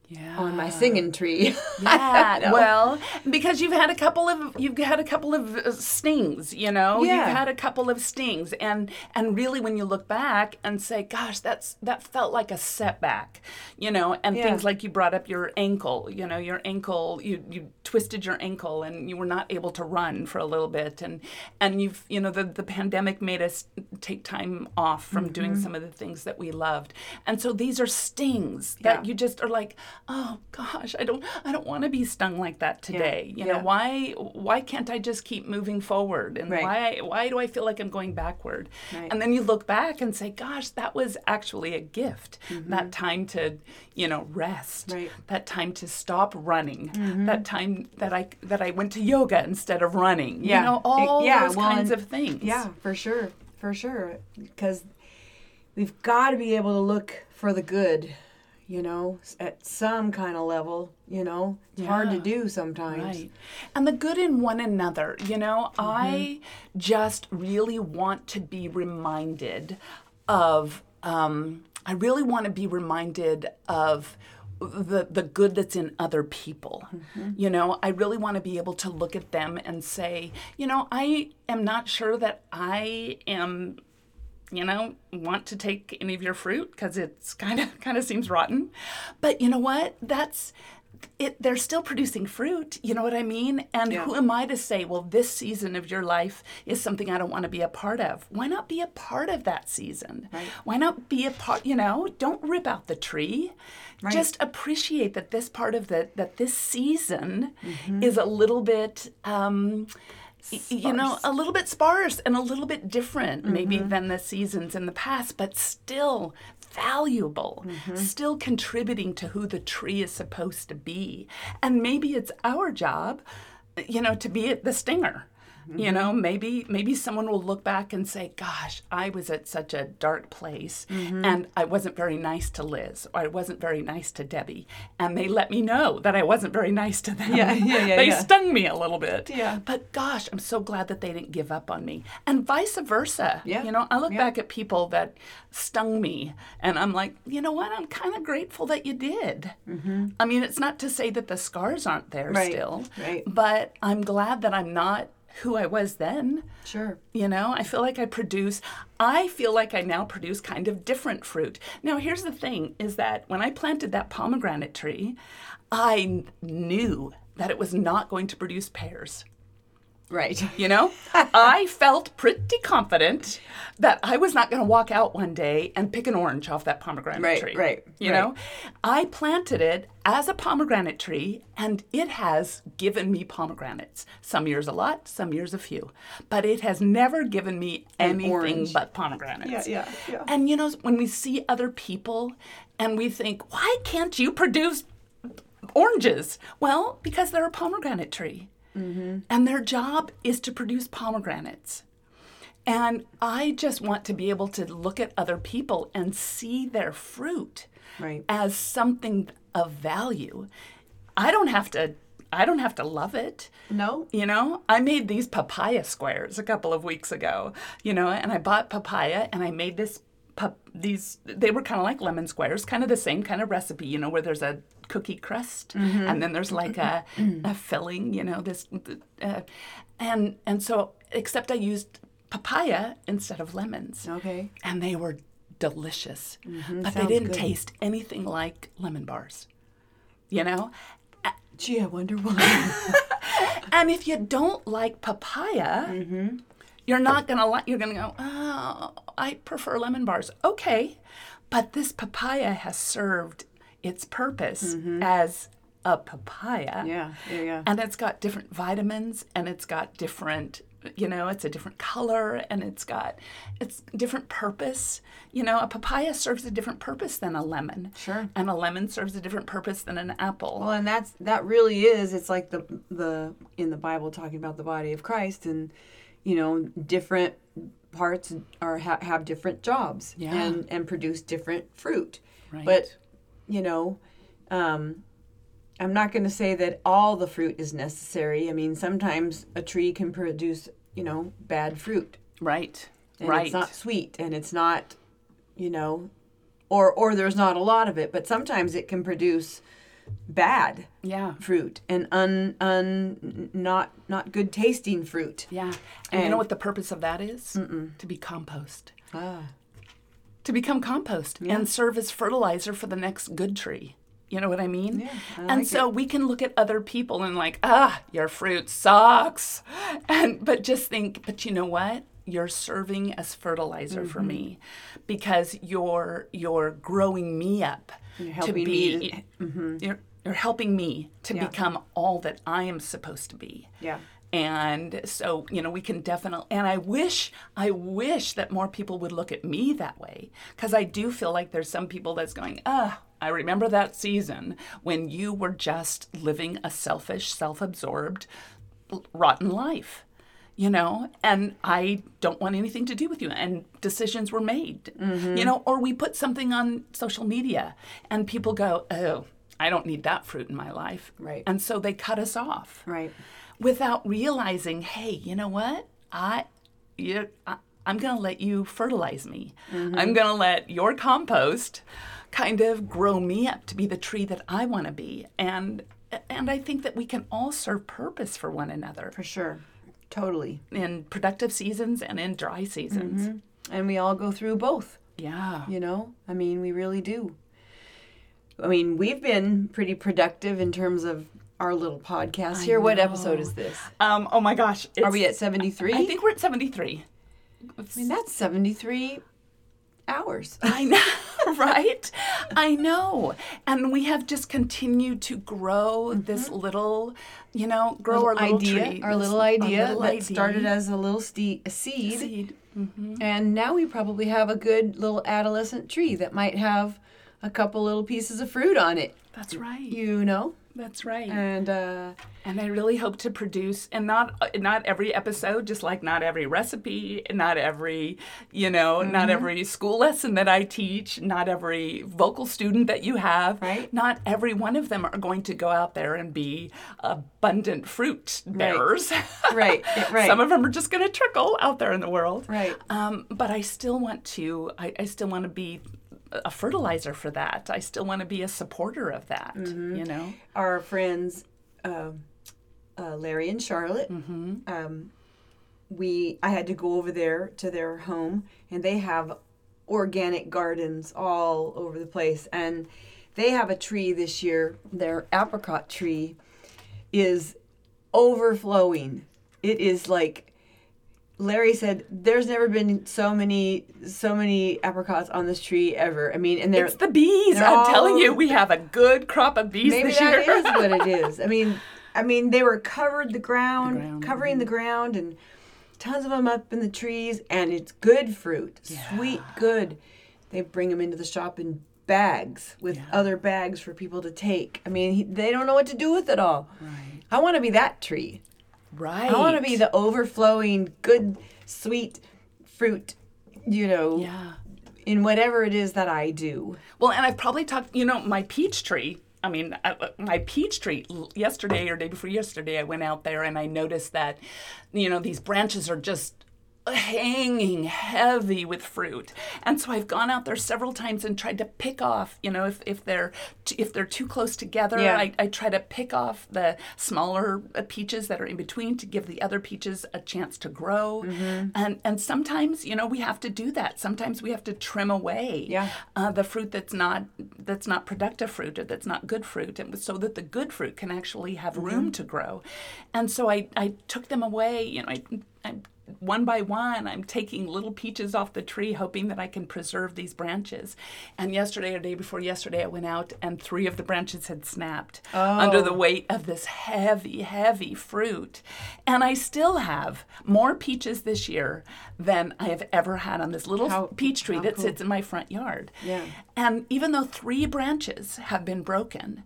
[SPEAKER 2] Yeah.
[SPEAKER 1] on my singing tree.
[SPEAKER 2] Yeah, well, because you've had a couple of you've had a couple of uh, stings, you know.
[SPEAKER 1] Yeah.
[SPEAKER 2] You've had a couple of stings, and and really, when you look back and say, "Gosh, that's that felt like a setback," you know, and
[SPEAKER 1] Yeah.
[SPEAKER 2] things like you brought up your ankle, you know, your ankle, you you twisted your ankle, and you were not able to run for a little bit, and and you've you know the the pandemic made us take time off from doing
[SPEAKER 1] Mm-hmm.
[SPEAKER 2] some of the things that we loved, and so these are stings that
[SPEAKER 1] Yeah.
[SPEAKER 2] you just are like, oh gosh, I don't I don't want to be stung like that today. You know,
[SPEAKER 1] yeah.
[SPEAKER 2] why why can't I just keep moving forward? And
[SPEAKER 1] Right.
[SPEAKER 2] why why do I feel like I'm going backward?
[SPEAKER 1] Right.
[SPEAKER 2] And then you look back and say, gosh, that was actually a gift. That time to, you know, rest.
[SPEAKER 1] Mm-hmm. Right.
[SPEAKER 2] That time to stop running. That time that I that I went to yoga instead of running.
[SPEAKER 1] Yeah.
[SPEAKER 2] You know,
[SPEAKER 1] It-
[SPEAKER 2] all
[SPEAKER 1] yeah,
[SPEAKER 2] those
[SPEAKER 1] well,
[SPEAKER 2] kinds
[SPEAKER 1] and-
[SPEAKER 2] of things.
[SPEAKER 1] Yeah, for sure, for sure. Because we've got to be able to look for the good, you know, at some kind of level. You know, it's hard to do sometimes.
[SPEAKER 2] Right. And the good in one another. You know, I just really want to be reminded of, um, I really want to be reminded of the, the good that's in other people. You know, I really want to be able to look at them and say, you know, I am not sure that I am you know, want to take any of your fruit because it's kind of kind of seems rotten. But you know what? That's it. They're still producing fruit. You know what I mean? And
[SPEAKER 1] Yeah.
[SPEAKER 2] who am I to say, well, this season of your life is something I don't want to be a part of? Why not be a part of that season?
[SPEAKER 1] Right.
[SPEAKER 2] Why not be a part? You know, don't rip out the tree.
[SPEAKER 1] Right.
[SPEAKER 2] Just appreciate that this part of the that this season
[SPEAKER 1] Mm-hmm.
[SPEAKER 2] is a little bit. Um, y- you know a little bit sparse and a little bit different maybe
[SPEAKER 1] Mm-hmm.
[SPEAKER 2] than the seasons in the past but still valuable
[SPEAKER 1] Mm-hmm.
[SPEAKER 2] still contributing to who the tree is supposed to be and maybe it's our job you know to be the stinger you
[SPEAKER 1] Mm-hmm.
[SPEAKER 2] know maybe maybe someone will look back and say gosh i was at such a dark place
[SPEAKER 1] Mm-hmm.
[SPEAKER 2] and i wasn't very nice to liz or i wasn't very nice to debbie and they let me know that i wasn't very nice to them
[SPEAKER 1] Yeah, yeah, yeah,
[SPEAKER 2] they
[SPEAKER 1] yeah.
[SPEAKER 2] stung me a little bit
[SPEAKER 1] Yeah.
[SPEAKER 2] but gosh, I'm so glad that they didn't give up on me. And vice versa.
[SPEAKER 1] Yeah.
[SPEAKER 2] You know, I look
[SPEAKER 1] Yeah.
[SPEAKER 2] back at people that stung me and I'm like, you know what? I'm kind of grateful that you did. I mean, it's not to say that the scars aren't there
[SPEAKER 1] Mm-hmm. Right,
[SPEAKER 2] still,
[SPEAKER 1] right.
[SPEAKER 2] but I'm glad that I'm not who I was then.
[SPEAKER 1] Sure.
[SPEAKER 2] You know, I feel like I produce, I feel like I now produce kind of different fruit. Now, here's the thing is that when I planted that pomegranate tree, I knew that it was not going to produce pears.
[SPEAKER 1] Right.
[SPEAKER 2] You know, I felt pretty confident that I was not going to walk out one day and pick an orange off that pomegranate
[SPEAKER 1] Right,
[SPEAKER 2] tree.
[SPEAKER 1] right,
[SPEAKER 2] You
[SPEAKER 1] right.
[SPEAKER 2] know, I planted it as a pomegranate tree and it has given me pomegranates. Some years a lot, some years a few. But it has never given me anything but pomegranates.
[SPEAKER 1] Yeah, yeah, yeah.
[SPEAKER 2] And you know, when we see other people and we think, why can't you produce oranges? Well, because they're a pomegranate tree. Mm-hmm. And their job is to produce pomegranates. And I just want to be able to look at other people and see their fruit
[SPEAKER 1] Right.
[SPEAKER 2] as something of value. I don't have to I don't have to love it.
[SPEAKER 1] No.
[SPEAKER 2] You know, I made these papaya squares a couple of weeks ago, you know, and I bought papaya and I made this pap- these they were kind of like lemon squares, kind of the same kind of recipe, you know, where there's a cookie crust and then there's like a, a filling, you know, this uh, and and so except I used papaya instead of lemons.
[SPEAKER 1] Okay.
[SPEAKER 2] And they were delicious. But they
[SPEAKER 1] Mm-hmm. sounds
[SPEAKER 2] didn't
[SPEAKER 1] good.
[SPEAKER 2] taste anything like lemon bars. You know?
[SPEAKER 1] Gee, I wonder why.
[SPEAKER 2] And if you don't like papaya,
[SPEAKER 1] Mm-hmm.
[SPEAKER 2] you're not gonna like. You're gonna go. Oh, I prefer lemon bars. Okay, but this papaya has served its purpose as a papaya.
[SPEAKER 1] Mm-hmm. yeah. Yeah. Yeah.
[SPEAKER 2] And it's got different vitamins, and it's got different. You know, it's a different color, and it's got it's different purpose. You know, a papaya serves a different purpose than a lemon.
[SPEAKER 1] Sure.
[SPEAKER 2] And a lemon serves a different purpose than an apple.
[SPEAKER 1] Well, and that's that really is. It's like the the in the Bible talking about the body of Christ, and you know, different parts are ha- have different jobs
[SPEAKER 2] Yeah.
[SPEAKER 1] and and produce different fruit.
[SPEAKER 2] Right.
[SPEAKER 1] But you know, um, I'm not going to say that all the fruit is necessary. I mean, sometimes a tree can produce you know, bad fruit.
[SPEAKER 2] Right.
[SPEAKER 1] And
[SPEAKER 2] right.
[SPEAKER 1] it's not sweet and it's not, you know, or or there's not a lot of it, but sometimes it can produce bad
[SPEAKER 2] yeah.
[SPEAKER 1] fruit and un un not not good tasting fruit.
[SPEAKER 2] Yeah. And, you know what the purpose of that is? To be compost.
[SPEAKER 1] Ah.
[SPEAKER 2] To become compost and serve as fertilizer for the next good tree. You know what I mean?
[SPEAKER 1] Yeah, I
[SPEAKER 2] and
[SPEAKER 1] like
[SPEAKER 2] so we can look at other people and like, ah, your fruit sucks. And but just think, but you know what? You're serving as fertilizer for
[SPEAKER 1] Mm-hmm.
[SPEAKER 2] me because you're you're growing me up to be
[SPEAKER 1] me to-
[SPEAKER 2] you're, you're helping me to
[SPEAKER 1] Yeah.
[SPEAKER 2] become all that I am supposed to be.
[SPEAKER 1] Yeah.
[SPEAKER 2] And so, you know, we can definitely, and I wish, I wish that more people would look at me that way. Because I do feel like there's some people that's going, ah, I remember that season when you were just living a selfish, self absorbed, rotten life, you know, and I don't want anything to do with you. And decisions were made, you know, or we put something on social media and people go, oh, I don't need that fruit in my life.
[SPEAKER 1] Right.
[SPEAKER 2] And so they cut us off
[SPEAKER 1] Right.
[SPEAKER 2] Without realizing, hey, you know what? I, you, I I'm going to let you fertilize me. Mm-hmm. I'm going to let your compost kind of grow me up to be the tree that I want to be. And and I think that we can all serve purpose for one another
[SPEAKER 1] For sure. Totally.
[SPEAKER 2] in productive seasons and in dry seasons. Mm-hmm.
[SPEAKER 1] And we all go through both.
[SPEAKER 2] Yeah.
[SPEAKER 1] You know, I mean, we really do. I mean, we've been pretty productive in terms of our little podcast here. What episode is this?
[SPEAKER 2] Um. Oh my gosh.
[SPEAKER 1] Are we at 73?
[SPEAKER 2] I think we're at 73.
[SPEAKER 1] I mean, that's 73 hours.
[SPEAKER 2] I know, right? I know. And we have just continued to grow this little, you know, grow our little
[SPEAKER 1] idea,
[SPEAKER 2] tree,
[SPEAKER 1] our little idea
[SPEAKER 2] little
[SPEAKER 1] that
[SPEAKER 2] idea.
[SPEAKER 1] started as a little ste- a seed,
[SPEAKER 2] seed.
[SPEAKER 1] and now we probably have a good little adolescent tree that might have a couple little pieces of fruit on it.
[SPEAKER 2] That's right.
[SPEAKER 1] You know,
[SPEAKER 2] That's right.
[SPEAKER 1] and uh,
[SPEAKER 2] and I really hope to produce, and not not every episode, just like not every recipe, not every, you know,
[SPEAKER 1] Mm-hmm.
[SPEAKER 2] not every school lesson that I teach, not every vocal student that you have,
[SPEAKER 1] Right.
[SPEAKER 2] Not every one of them are going to go out there and be abundant fruit bearers.
[SPEAKER 1] right, yeah, right,
[SPEAKER 2] Some of them are just going to trickle out there in the world.
[SPEAKER 1] right.
[SPEAKER 2] Um, but I still want to. I, I still want to be a fertilizer for that. I still want to be a supporter of that.
[SPEAKER 1] Mm-hmm.
[SPEAKER 2] You know.
[SPEAKER 1] our friends um uh, Larry and Charlotte. Um, we I had to go over there to their home, and they have organic gardens all over the place, and they have a tree this year. Their apricot tree is overflowing. It is like. Larry said, "There's never been so many, so many apricots on this tree ever. I mean, and they're
[SPEAKER 2] It's the bees.
[SPEAKER 1] they're
[SPEAKER 2] I'm telling you, we have a good crop of bees
[SPEAKER 1] Maybe
[SPEAKER 2] this
[SPEAKER 1] that
[SPEAKER 2] year.
[SPEAKER 1] is what it is. I mean, I mean, they were covered the ground,
[SPEAKER 2] ground,
[SPEAKER 1] covering the mm-hmm. ground, and tons of them up in the trees, and it's good fruit, sweet, good. They bring them into the shop in bags with other bags for people to take. I mean, he, they don't know what to do with it all.
[SPEAKER 2] Right.
[SPEAKER 1] I want to be that tree.
[SPEAKER 2] Right.
[SPEAKER 1] I want to be the overflowing, good, sweet fruit. You know,
[SPEAKER 2] Yeah.
[SPEAKER 1] in whatever it is that I do.
[SPEAKER 2] Well, and I've probably talked, you know, my peach tree. I mean, uh, uh, my peach tree yesterday or day before yesterday, I went out there and I noticed that, you know, these branches are just hanging heavy with fruit. And so I've gone out there several times and tried to pick off, you know, if, if they're t- if they're too close together,
[SPEAKER 1] Yeah.
[SPEAKER 2] I, I try to pick off the smaller uh, peaches that are in between to give the other peaches a chance to grow.
[SPEAKER 1] Mm-hmm.
[SPEAKER 2] And and sometimes, you know, we have to do that. Sometimes we have to trim away
[SPEAKER 1] Yeah.
[SPEAKER 2] uh, the fruit that's not that's not productive fruit or that's not good fruit, and so that the good fruit can actually have
[SPEAKER 1] Mm-hmm.
[SPEAKER 2] room to grow. And so I, I took them away. You know, I, I one by one, I'm taking little peaches off the tree, hoping that I can preserve these branches. And yesterday or day before yesterday, I went out and three of the branches had snapped under the
[SPEAKER 1] Oh.
[SPEAKER 2] weight of this heavy, heavy fruit. And I still have more peaches this year than I have ever had on this little
[SPEAKER 1] How-
[SPEAKER 2] peach tree that
[SPEAKER 1] cool.
[SPEAKER 2] sits in my front yard.
[SPEAKER 1] Yeah.
[SPEAKER 2] And even though three branches have been broken,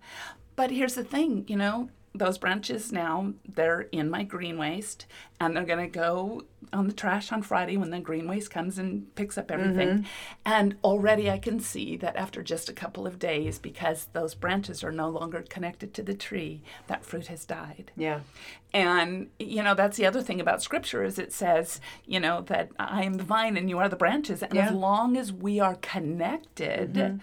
[SPEAKER 2] but here's the thing, you know, those branches now they're in my green waste and they're going to go on the trash on Friday when the green waste comes and picks up everything. And already I can see that after just a couple of days, because those branches are no longer connected to the tree, that fruit has died.
[SPEAKER 1] Yeah.
[SPEAKER 2] And you know that's the other thing about scripture is it says you know that I am the vine and you are the branches, and as long as we are connected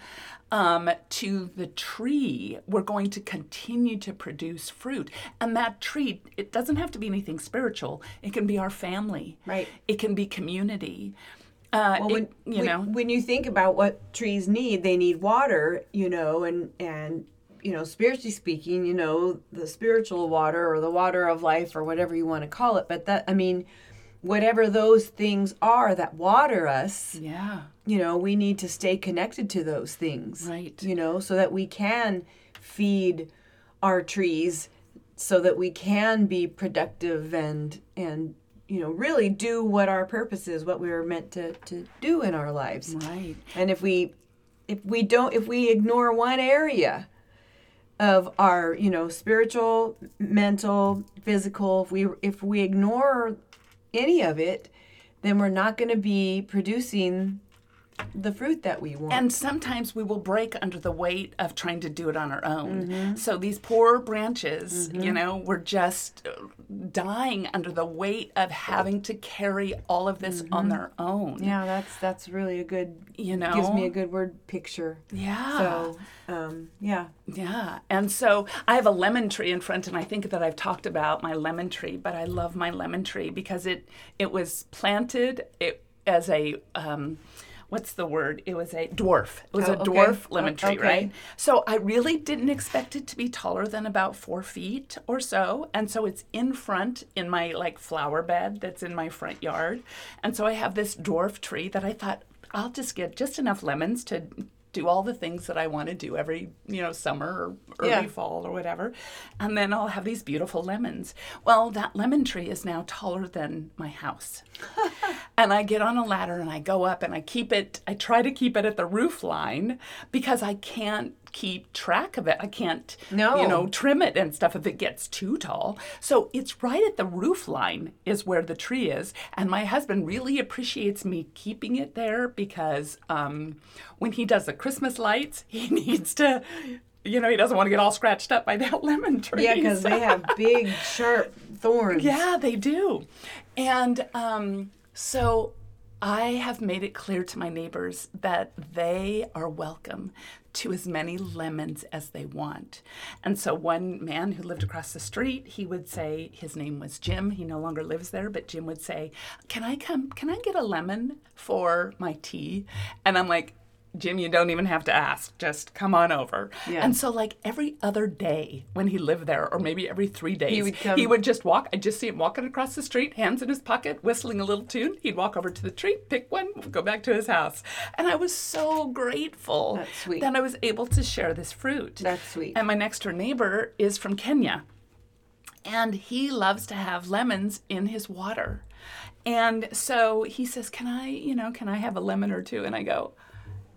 [SPEAKER 2] um, to the tree, we're going to continue to produce fruit. And that tree, it doesn't have to be anything spiritual. It can be our family.
[SPEAKER 1] Right.
[SPEAKER 2] It can be community. Uh,
[SPEAKER 1] Well,
[SPEAKER 2] it- you
[SPEAKER 1] when,
[SPEAKER 2] know.
[SPEAKER 1] when you think about what trees need, they need water, you know, and and you know, spiritually speaking, you know, the spiritual water or the water of life or whatever you want to call it. But that, I mean, whatever those things are that water us,
[SPEAKER 2] yeah.
[SPEAKER 1] you know, we need to stay connected to those things,
[SPEAKER 2] Right.
[SPEAKER 1] You know, so that we can feed our trees, so that we can be productive and and you know really do what our purpose is, what we were meant to to do in our lives.
[SPEAKER 2] Right.
[SPEAKER 1] And if we if we don't if we ignore one area of our you know spiritual, mental, physical, if we if we ignore any of it, then we're not going to be producing the fruit that we want.
[SPEAKER 2] And sometimes we will break under the weight of trying to do it on our own.
[SPEAKER 1] Mm-hmm.
[SPEAKER 2] So these poor branches, you know, were just dying under the weight of having to carry all of this on their own.
[SPEAKER 1] Mm-hmm. yeah, that's that's really a good
[SPEAKER 2] You know?
[SPEAKER 1] gives me a good word picture.
[SPEAKER 2] Yeah.
[SPEAKER 1] So, um, yeah.
[SPEAKER 2] Yeah. And so I have a lemon tree in front and I think that I've talked about my lemon tree, but I love my lemon tree because it it was planted it as a um what's the word? It was a dwarf. It was
[SPEAKER 1] Oh,
[SPEAKER 2] a
[SPEAKER 1] okay.
[SPEAKER 2] dwarf lemon tree,
[SPEAKER 1] okay.
[SPEAKER 2] right? So I really didn't expect it to be taller than about four feet or so. And so it's in front in my like flower bed that's in my front yard. And so I have this dwarf tree that I thought I'll just get just enough lemons to do all the things that I want to do every, you know, summer or early
[SPEAKER 1] Yeah.
[SPEAKER 2] fall or whatever. And then I'll have these beautiful lemons. Well, that lemon tree is now taller than my house. and I get on a ladder and I go up and I keep it, I try to keep it at the roof line because I can't keep track of it. I can't,
[SPEAKER 1] No.
[SPEAKER 2] you know, trim it and stuff if it gets too tall. So it's right at the roof line is where the tree is. And my husband really appreciates me keeping it there because um, when he does the Christmas lights, he needs to. You know, he doesn't want to get all scratched up by that lemon tree.
[SPEAKER 1] Yeah, because they have big, sharp thorns.
[SPEAKER 2] yeah, they do. And um, so I have made it clear to my neighbors that they are welcome to as many lemons as they want. And so one man who lived across the street, he would say his name was Jim. He no longer lives there, but Jim would say, "Can I come? Can I get a lemon for my tea?" And I'm like, Jim, you don't even have to ask. Just come on over.
[SPEAKER 1] Yeah.
[SPEAKER 2] And so, like every other day when he lived there, or maybe every three days, he
[SPEAKER 1] would come-
[SPEAKER 2] he would just walk. I'd just see him walking across the street, hands in his pocket, whistling a little tune. He'd walk over to the tree, pick one, go back to his house. And I was so grateful
[SPEAKER 1] That's sweet.
[SPEAKER 2] that I was able to share this fruit.
[SPEAKER 1] That's sweet.
[SPEAKER 2] And my next door neighbor is from Kenya. And he loves to have lemons in his water. And so he says, Can I, you know, can I have a lemon or two? And I go,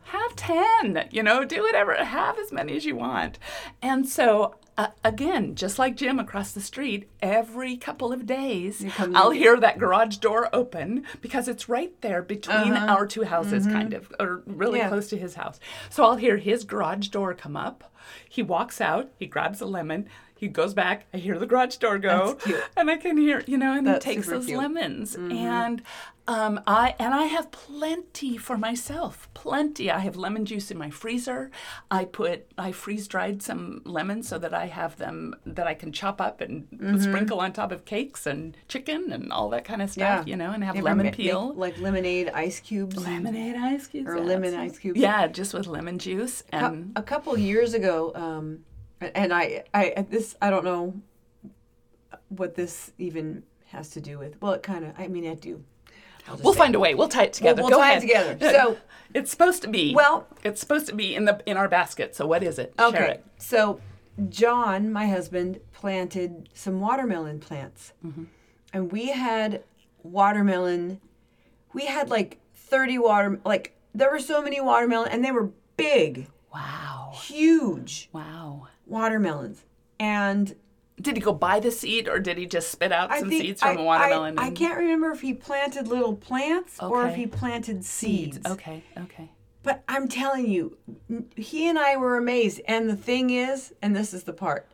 [SPEAKER 2] have 10 you know do whatever have as many as you want. And so uh, again just like jim across the street every couple of days i'll hear that garage door open because it's right there between
[SPEAKER 1] Uh-huh.
[SPEAKER 2] our two houses kind of or really
[SPEAKER 1] Yeah.
[SPEAKER 2] close to his house. So i'll hear his garage door come up. He walks out he grabs a lemon he goes back i hear the garage door go and i can hear you know and
[SPEAKER 1] That's
[SPEAKER 2] he takes those
[SPEAKER 1] cute.
[SPEAKER 2] lemons. And um, I and I have plenty for myself. Plenty. I have lemon juice in my freezer. I put I freeze dried some lemons so that I have them that I can chop up and
[SPEAKER 1] Mm-hmm.
[SPEAKER 2] sprinkle on top of cakes and chicken and all that kind of stuff.
[SPEAKER 1] Yeah.
[SPEAKER 2] You know, and have lemon
[SPEAKER 1] ma-
[SPEAKER 2] peel.
[SPEAKER 1] like lemonade ice cubes.
[SPEAKER 2] Lemonade ice cubes
[SPEAKER 1] Or lemon ice cubes.
[SPEAKER 2] Yeah, just with lemon juice
[SPEAKER 1] A-
[SPEAKER 2] and
[SPEAKER 1] a couple years ago, um, and I, I this I don't know what this even has to do with. Well, it kind of. I mean, I do.
[SPEAKER 2] We'll
[SPEAKER 1] say-
[SPEAKER 2] find a way. We'll tie it together.
[SPEAKER 1] we'll
[SPEAKER 2] Go
[SPEAKER 1] tie it together. So-
[SPEAKER 2] it's supposed to be
[SPEAKER 1] Well-
[SPEAKER 2] It's supposed to be in the in our basket. So what is it?
[SPEAKER 1] Okay.
[SPEAKER 2] it.
[SPEAKER 1] So, John, my husband, planted some watermelon plants.
[SPEAKER 2] Mm-hmm.
[SPEAKER 1] And we had watermelon, we had like 30 water, like, there were so many watermelon, and they were big,
[SPEAKER 2] Wow.
[SPEAKER 1] huge
[SPEAKER 2] Wow.
[SPEAKER 1] watermelons. And
[SPEAKER 2] Did he go buy the seed or did he just spit out
[SPEAKER 1] I
[SPEAKER 2] some
[SPEAKER 1] think
[SPEAKER 2] seeds from
[SPEAKER 1] I,
[SPEAKER 2] a watermelon?
[SPEAKER 1] I, I can't remember if he planted little plants or if he planted seeds.
[SPEAKER 2] Okay, okay.
[SPEAKER 1] But I'm telling you, he and I were amazed. And the thing is, and this is the part,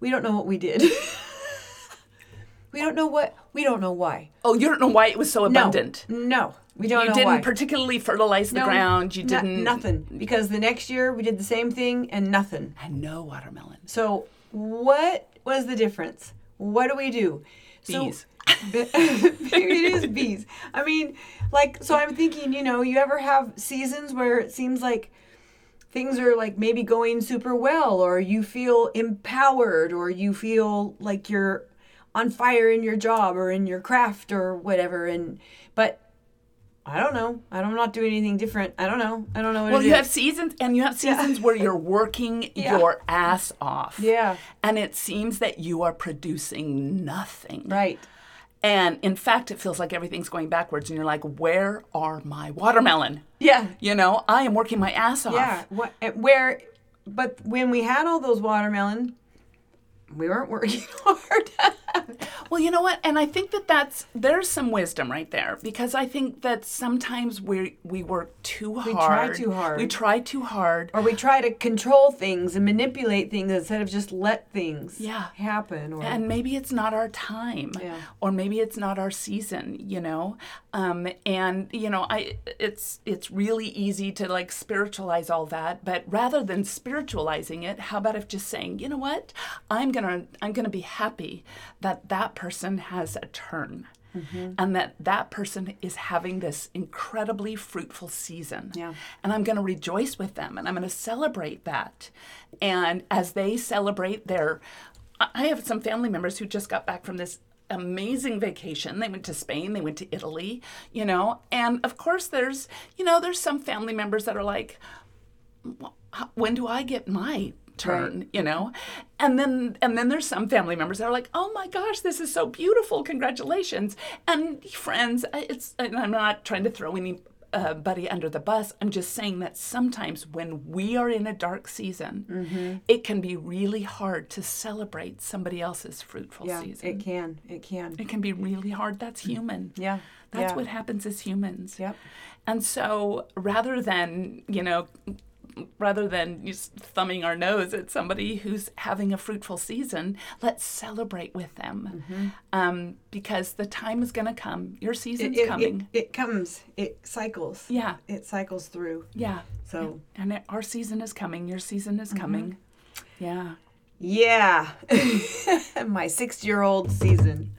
[SPEAKER 1] we don't know what we did. we don't know what. We don't know why.
[SPEAKER 2] Oh, you don't know why it was so abundant.
[SPEAKER 1] No, no, we don't
[SPEAKER 2] You didn't
[SPEAKER 1] why.
[SPEAKER 2] particularly fertilize the
[SPEAKER 1] No,
[SPEAKER 2] ground. You
[SPEAKER 1] no-
[SPEAKER 2] didn't.
[SPEAKER 1] nothing because the next year we did the same thing and nothing.
[SPEAKER 2] And no watermelon.
[SPEAKER 1] So what was the difference? What do we do?
[SPEAKER 2] Bees.
[SPEAKER 1] Maybe it is bees. I mean, like, so I'm thinking, you know, you ever have seasons where it seems like things are like maybe going super well, or you feel empowered, or you feel like you're on fire in your job or in your craft or whatever. And, but I don't know. I'm not doing anything different. I don't know. I don't know what
[SPEAKER 2] Well, you
[SPEAKER 1] is.
[SPEAKER 2] have seasons, and you have seasons where you're working
[SPEAKER 1] Yeah.
[SPEAKER 2] your ass off.
[SPEAKER 1] Yeah.
[SPEAKER 2] And it seems that you are producing nothing.
[SPEAKER 1] Right.
[SPEAKER 2] And in fact, it feels like everything's going backwards, and you're like, where are my watermelon?
[SPEAKER 1] Yeah.
[SPEAKER 2] You know, I am working my ass off.
[SPEAKER 1] Yeah, what, eh, where, but when we had all those watermelon, we weren't working hard.
[SPEAKER 2] Well, you know what? And I think that that's there's some wisdom right there because I think that sometimes we we work too hard.
[SPEAKER 1] We try too hard.
[SPEAKER 2] We try too hard.
[SPEAKER 1] or we try to control things and manipulate things instead of just let things
[SPEAKER 2] Yeah.
[SPEAKER 1] happen. Or
[SPEAKER 2] And maybe it's not our time,
[SPEAKER 1] Yeah.
[SPEAKER 2] or maybe it's not our season, you know. Um, and you know, I it's it's really easy to like spiritualize all that, but rather than spiritualizing it, how about if just saying, you know what, I'm gonna I'm gonna be happy that that person has a turn.
[SPEAKER 1] Mm-hmm.
[SPEAKER 2] And that that person is having this incredibly fruitful season.
[SPEAKER 1] Yeah.
[SPEAKER 2] And I'm going to rejoice with them and I'm going to celebrate that. And as they celebrate their, I I have some family members who just got back from this amazing vacation. They went to Spain, they went to Italy, you know, and of course there's, you know, there's some family members that are like, when do I get my turn you know and then and then there's some family members that are like oh my gosh this is so beautiful congratulations and friends it's and i'm not trying to throw any uh, buddy under the bus i'm just saying that sometimes when we are in a dark season
[SPEAKER 1] Mm-hmm.
[SPEAKER 2] it can be really hard to celebrate somebody else's fruitful
[SPEAKER 1] yeah,
[SPEAKER 2] season
[SPEAKER 1] it can. It can.
[SPEAKER 2] it can be really hard that's human
[SPEAKER 1] Yeah.
[SPEAKER 2] that's
[SPEAKER 1] yeah.
[SPEAKER 2] what happens as humans
[SPEAKER 1] Yep.
[SPEAKER 2] and so rather than, you know, rather than just thumbing our nose at somebody who's having a fruitful season, let's celebrate with them. Um, because the time is going to come. Your season's
[SPEAKER 1] It, it,
[SPEAKER 2] coming.
[SPEAKER 1] it, it comes. It cycles.
[SPEAKER 2] yeah.
[SPEAKER 1] It cycles through.
[SPEAKER 2] Yeah.
[SPEAKER 1] So
[SPEAKER 2] And our season is coming. Your season is coming. Yeah.
[SPEAKER 1] yeah, my six-year-old season.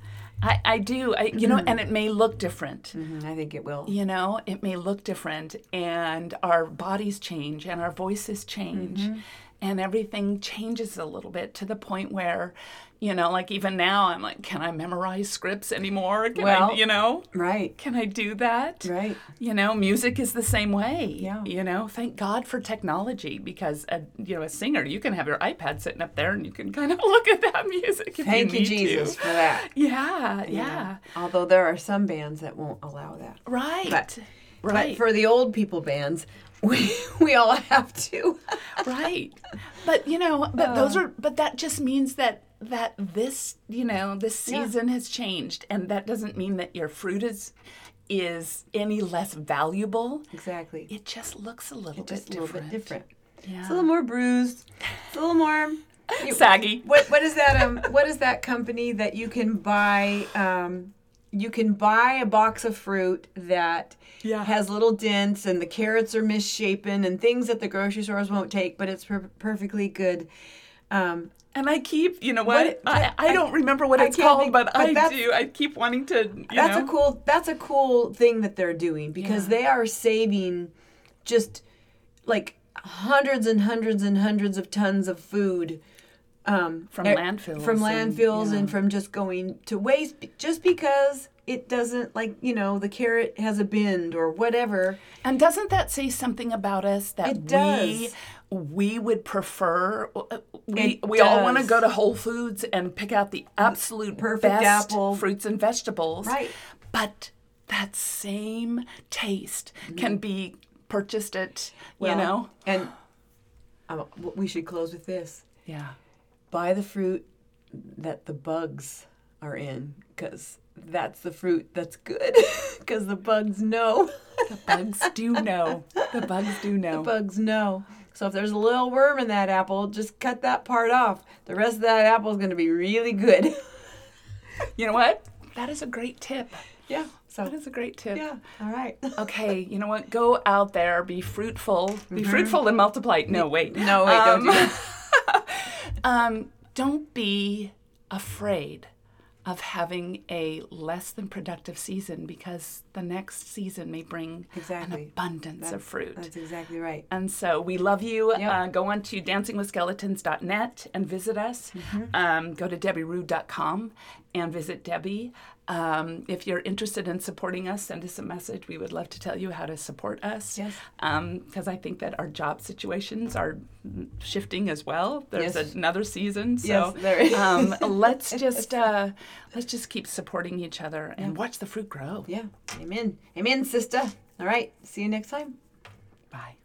[SPEAKER 2] I, I do. I, you know, and it may look different.
[SPEAKER 1] Mhm, I think it will.
[SPEAKER 2] you know it may look different and our bodies change and our voices change
[SPEAKER 1] Mm-hmm.
[SPEAKER 2] and everything changes a little bit to the point where you know like even now i'm like can i memorize scripts anymore can i you know
[SPEAKER 1] Right.
[SPEAKER 2] can i do that
[SPEAKER 1] Right.
[SPEAKER 2] you know music is the same way
[SPEAKER 1] Yeah.
[SPEAKER 2] you know thank god for technology because a, you know a singer you can have your ipad sitting up there and you can kind of look at that music
[SPEAKER 1] Thank
[SPEAKER 2] you,
[SPEAKER 1] you, Jesus,
[SPEAKER 2] to.
[SPEAKER 1] for that.
[SPEAKER 2] yeah yeah
[SPEAKER 1] Although there are some bands that won't allow that.
[SPEAKER 2] right
[SPEAKER 1] But-
[SPEAKER 2] right
[SPEAKER 1] But for the old people bands, we we all have to.
[SPEAKER 2] right but you know but
[SPEAKER 1] Uh.
[SPEAKER 2] those are but that just means that that this you know this
[SPEAKER 1] Yeah.
[SPEAKER 2] season has changed and that doesn't mean that your fruit is is any less valuable
[SPEAKER 1] Exactly.
[SPEAKER 2] it just looks a little
[SPEAKER 1] a
[SPEAKER 2] bit
[SPEAKER 1] little
[SPEAKER 2] different
[SPEAKER 1] bit different.
[SPEAKER 2] yeah
[SPEAKER 1] It's a little more bruised. It's a little more you-
[SPEAKER 2] saggy
[SPEAKER 1] What what is that um what is that company that you can buy um you can buy a box of fruit that
[SPEAKER 2] Yeah.
[SPEAKER 1] has little dents and the carrots are misshapen and things that the grocery stores won't take, but it's per- perfectly good. Um,
[SPEAKER 2] and I keep, you know what?
[SPEAKER 1] What-
[SPEAKER 2] I, I
[SPEAKER 1] I-
[SPEAKER 2] don't remember what it's called, but,
[SPEAKER 1] but
[SPEAKER 2] I do. I keep wanting to, you
[SPEAKER 1] that's
[SPEAKER 2] know.
[SPEAKER 1] a cool that's a cool thing that they're doing because
[SPEAKER 2] Yeah.
[SPEAKER 1] they are saving just like hundreds and hundreds and hundreds of tons of food um,
[SPEAKER 2] From landfills
[SPEAKER 1] from
[SPEAKER 2] and-
[SPEAKER 1] landfills and,
[SPEAKER 2] yeah.
[SPEAKER 1] from just going to waste just because it doesn't like you know the carrot has a bend or whatever
[SPEAKER 2] And doesn't that say something about us that we we would prefer uh, we
[SPEAKER 1] It
[SPEAKER 2] we all want to go to Whole Foods and pick out the absolute
[SPEAKER 1] Perfect apple.
[SPEAKER 2] fruits and vegetables.
[SPEAKER 1] Right.
[SPEAKER 2] But that same taste can be purchased at you
[SPEAKER 1] Mm-hmm.
[SPEAKER 2] Know
[SPEAKER 1] and w- we should close with this
[SPEAKER 2] yeah
[SPEAKER 1] buy the fruit that the bugs are in because that's the fruit that's good because the bugs know.
[SPEAKER 2] The bugs do know. The bugs do know.
[SPEAKER 1] The bugs know. So if there's a little worm in that apple, just cut that part off. The rest of that apple is going to be really good.
[SPEAKER 2] You know what? That is a great tip.
[SPEAKER 1] yeah. So
[SPEAKER 2] That is a great tip.
[SPEAKER 1] yeah. All right.
[SPEAKER 2] Okay, you know what? Go out there, be fruitful, be fruitful and multiply. No, wait.
[SPEAKER 1] Mm-hmm. No, wait, don't do
[SPEAKER 2] Um,
[SPEAKER 1] that.
[SPEAKER 2] Um, don't be afraid of having a less than productive season because the next season may bring
[SPEAKER 1] Exactly.
[SPEAKER 2] an abundance of fruit.
[SPEAKER 1] That's exactly right.
[SPEAKER 2] And so we love you.
[SPEAKER 1] Yep.
[SPEAKER 2] Uh, go on to dancingwithskeletons.net and visit us.
[SPEAKER 1] Mm-hmm.
[SPEAKER 2] Um, go to debbierude.com and visit Debbie. Um, if you're interested in supporting us, send us a message. We would love to tell you how to support us.
[SPEAKER 1] Yes.
[SPEAKER 2] Because I think that our job situations are shifting as well. There's
[SPEAKER 1] Yes.
[SPEAKER 2] another season. So
[SPEAKER 1] Yes, there is.
[SPEAKER 2] um, let's just uh, let's just keep supporting each other and watch the fruit grow.
[SPEAKER 1] Yeah. Amen. Amen, sister. All right. See you next time.
[SPEAKER 2] Bye.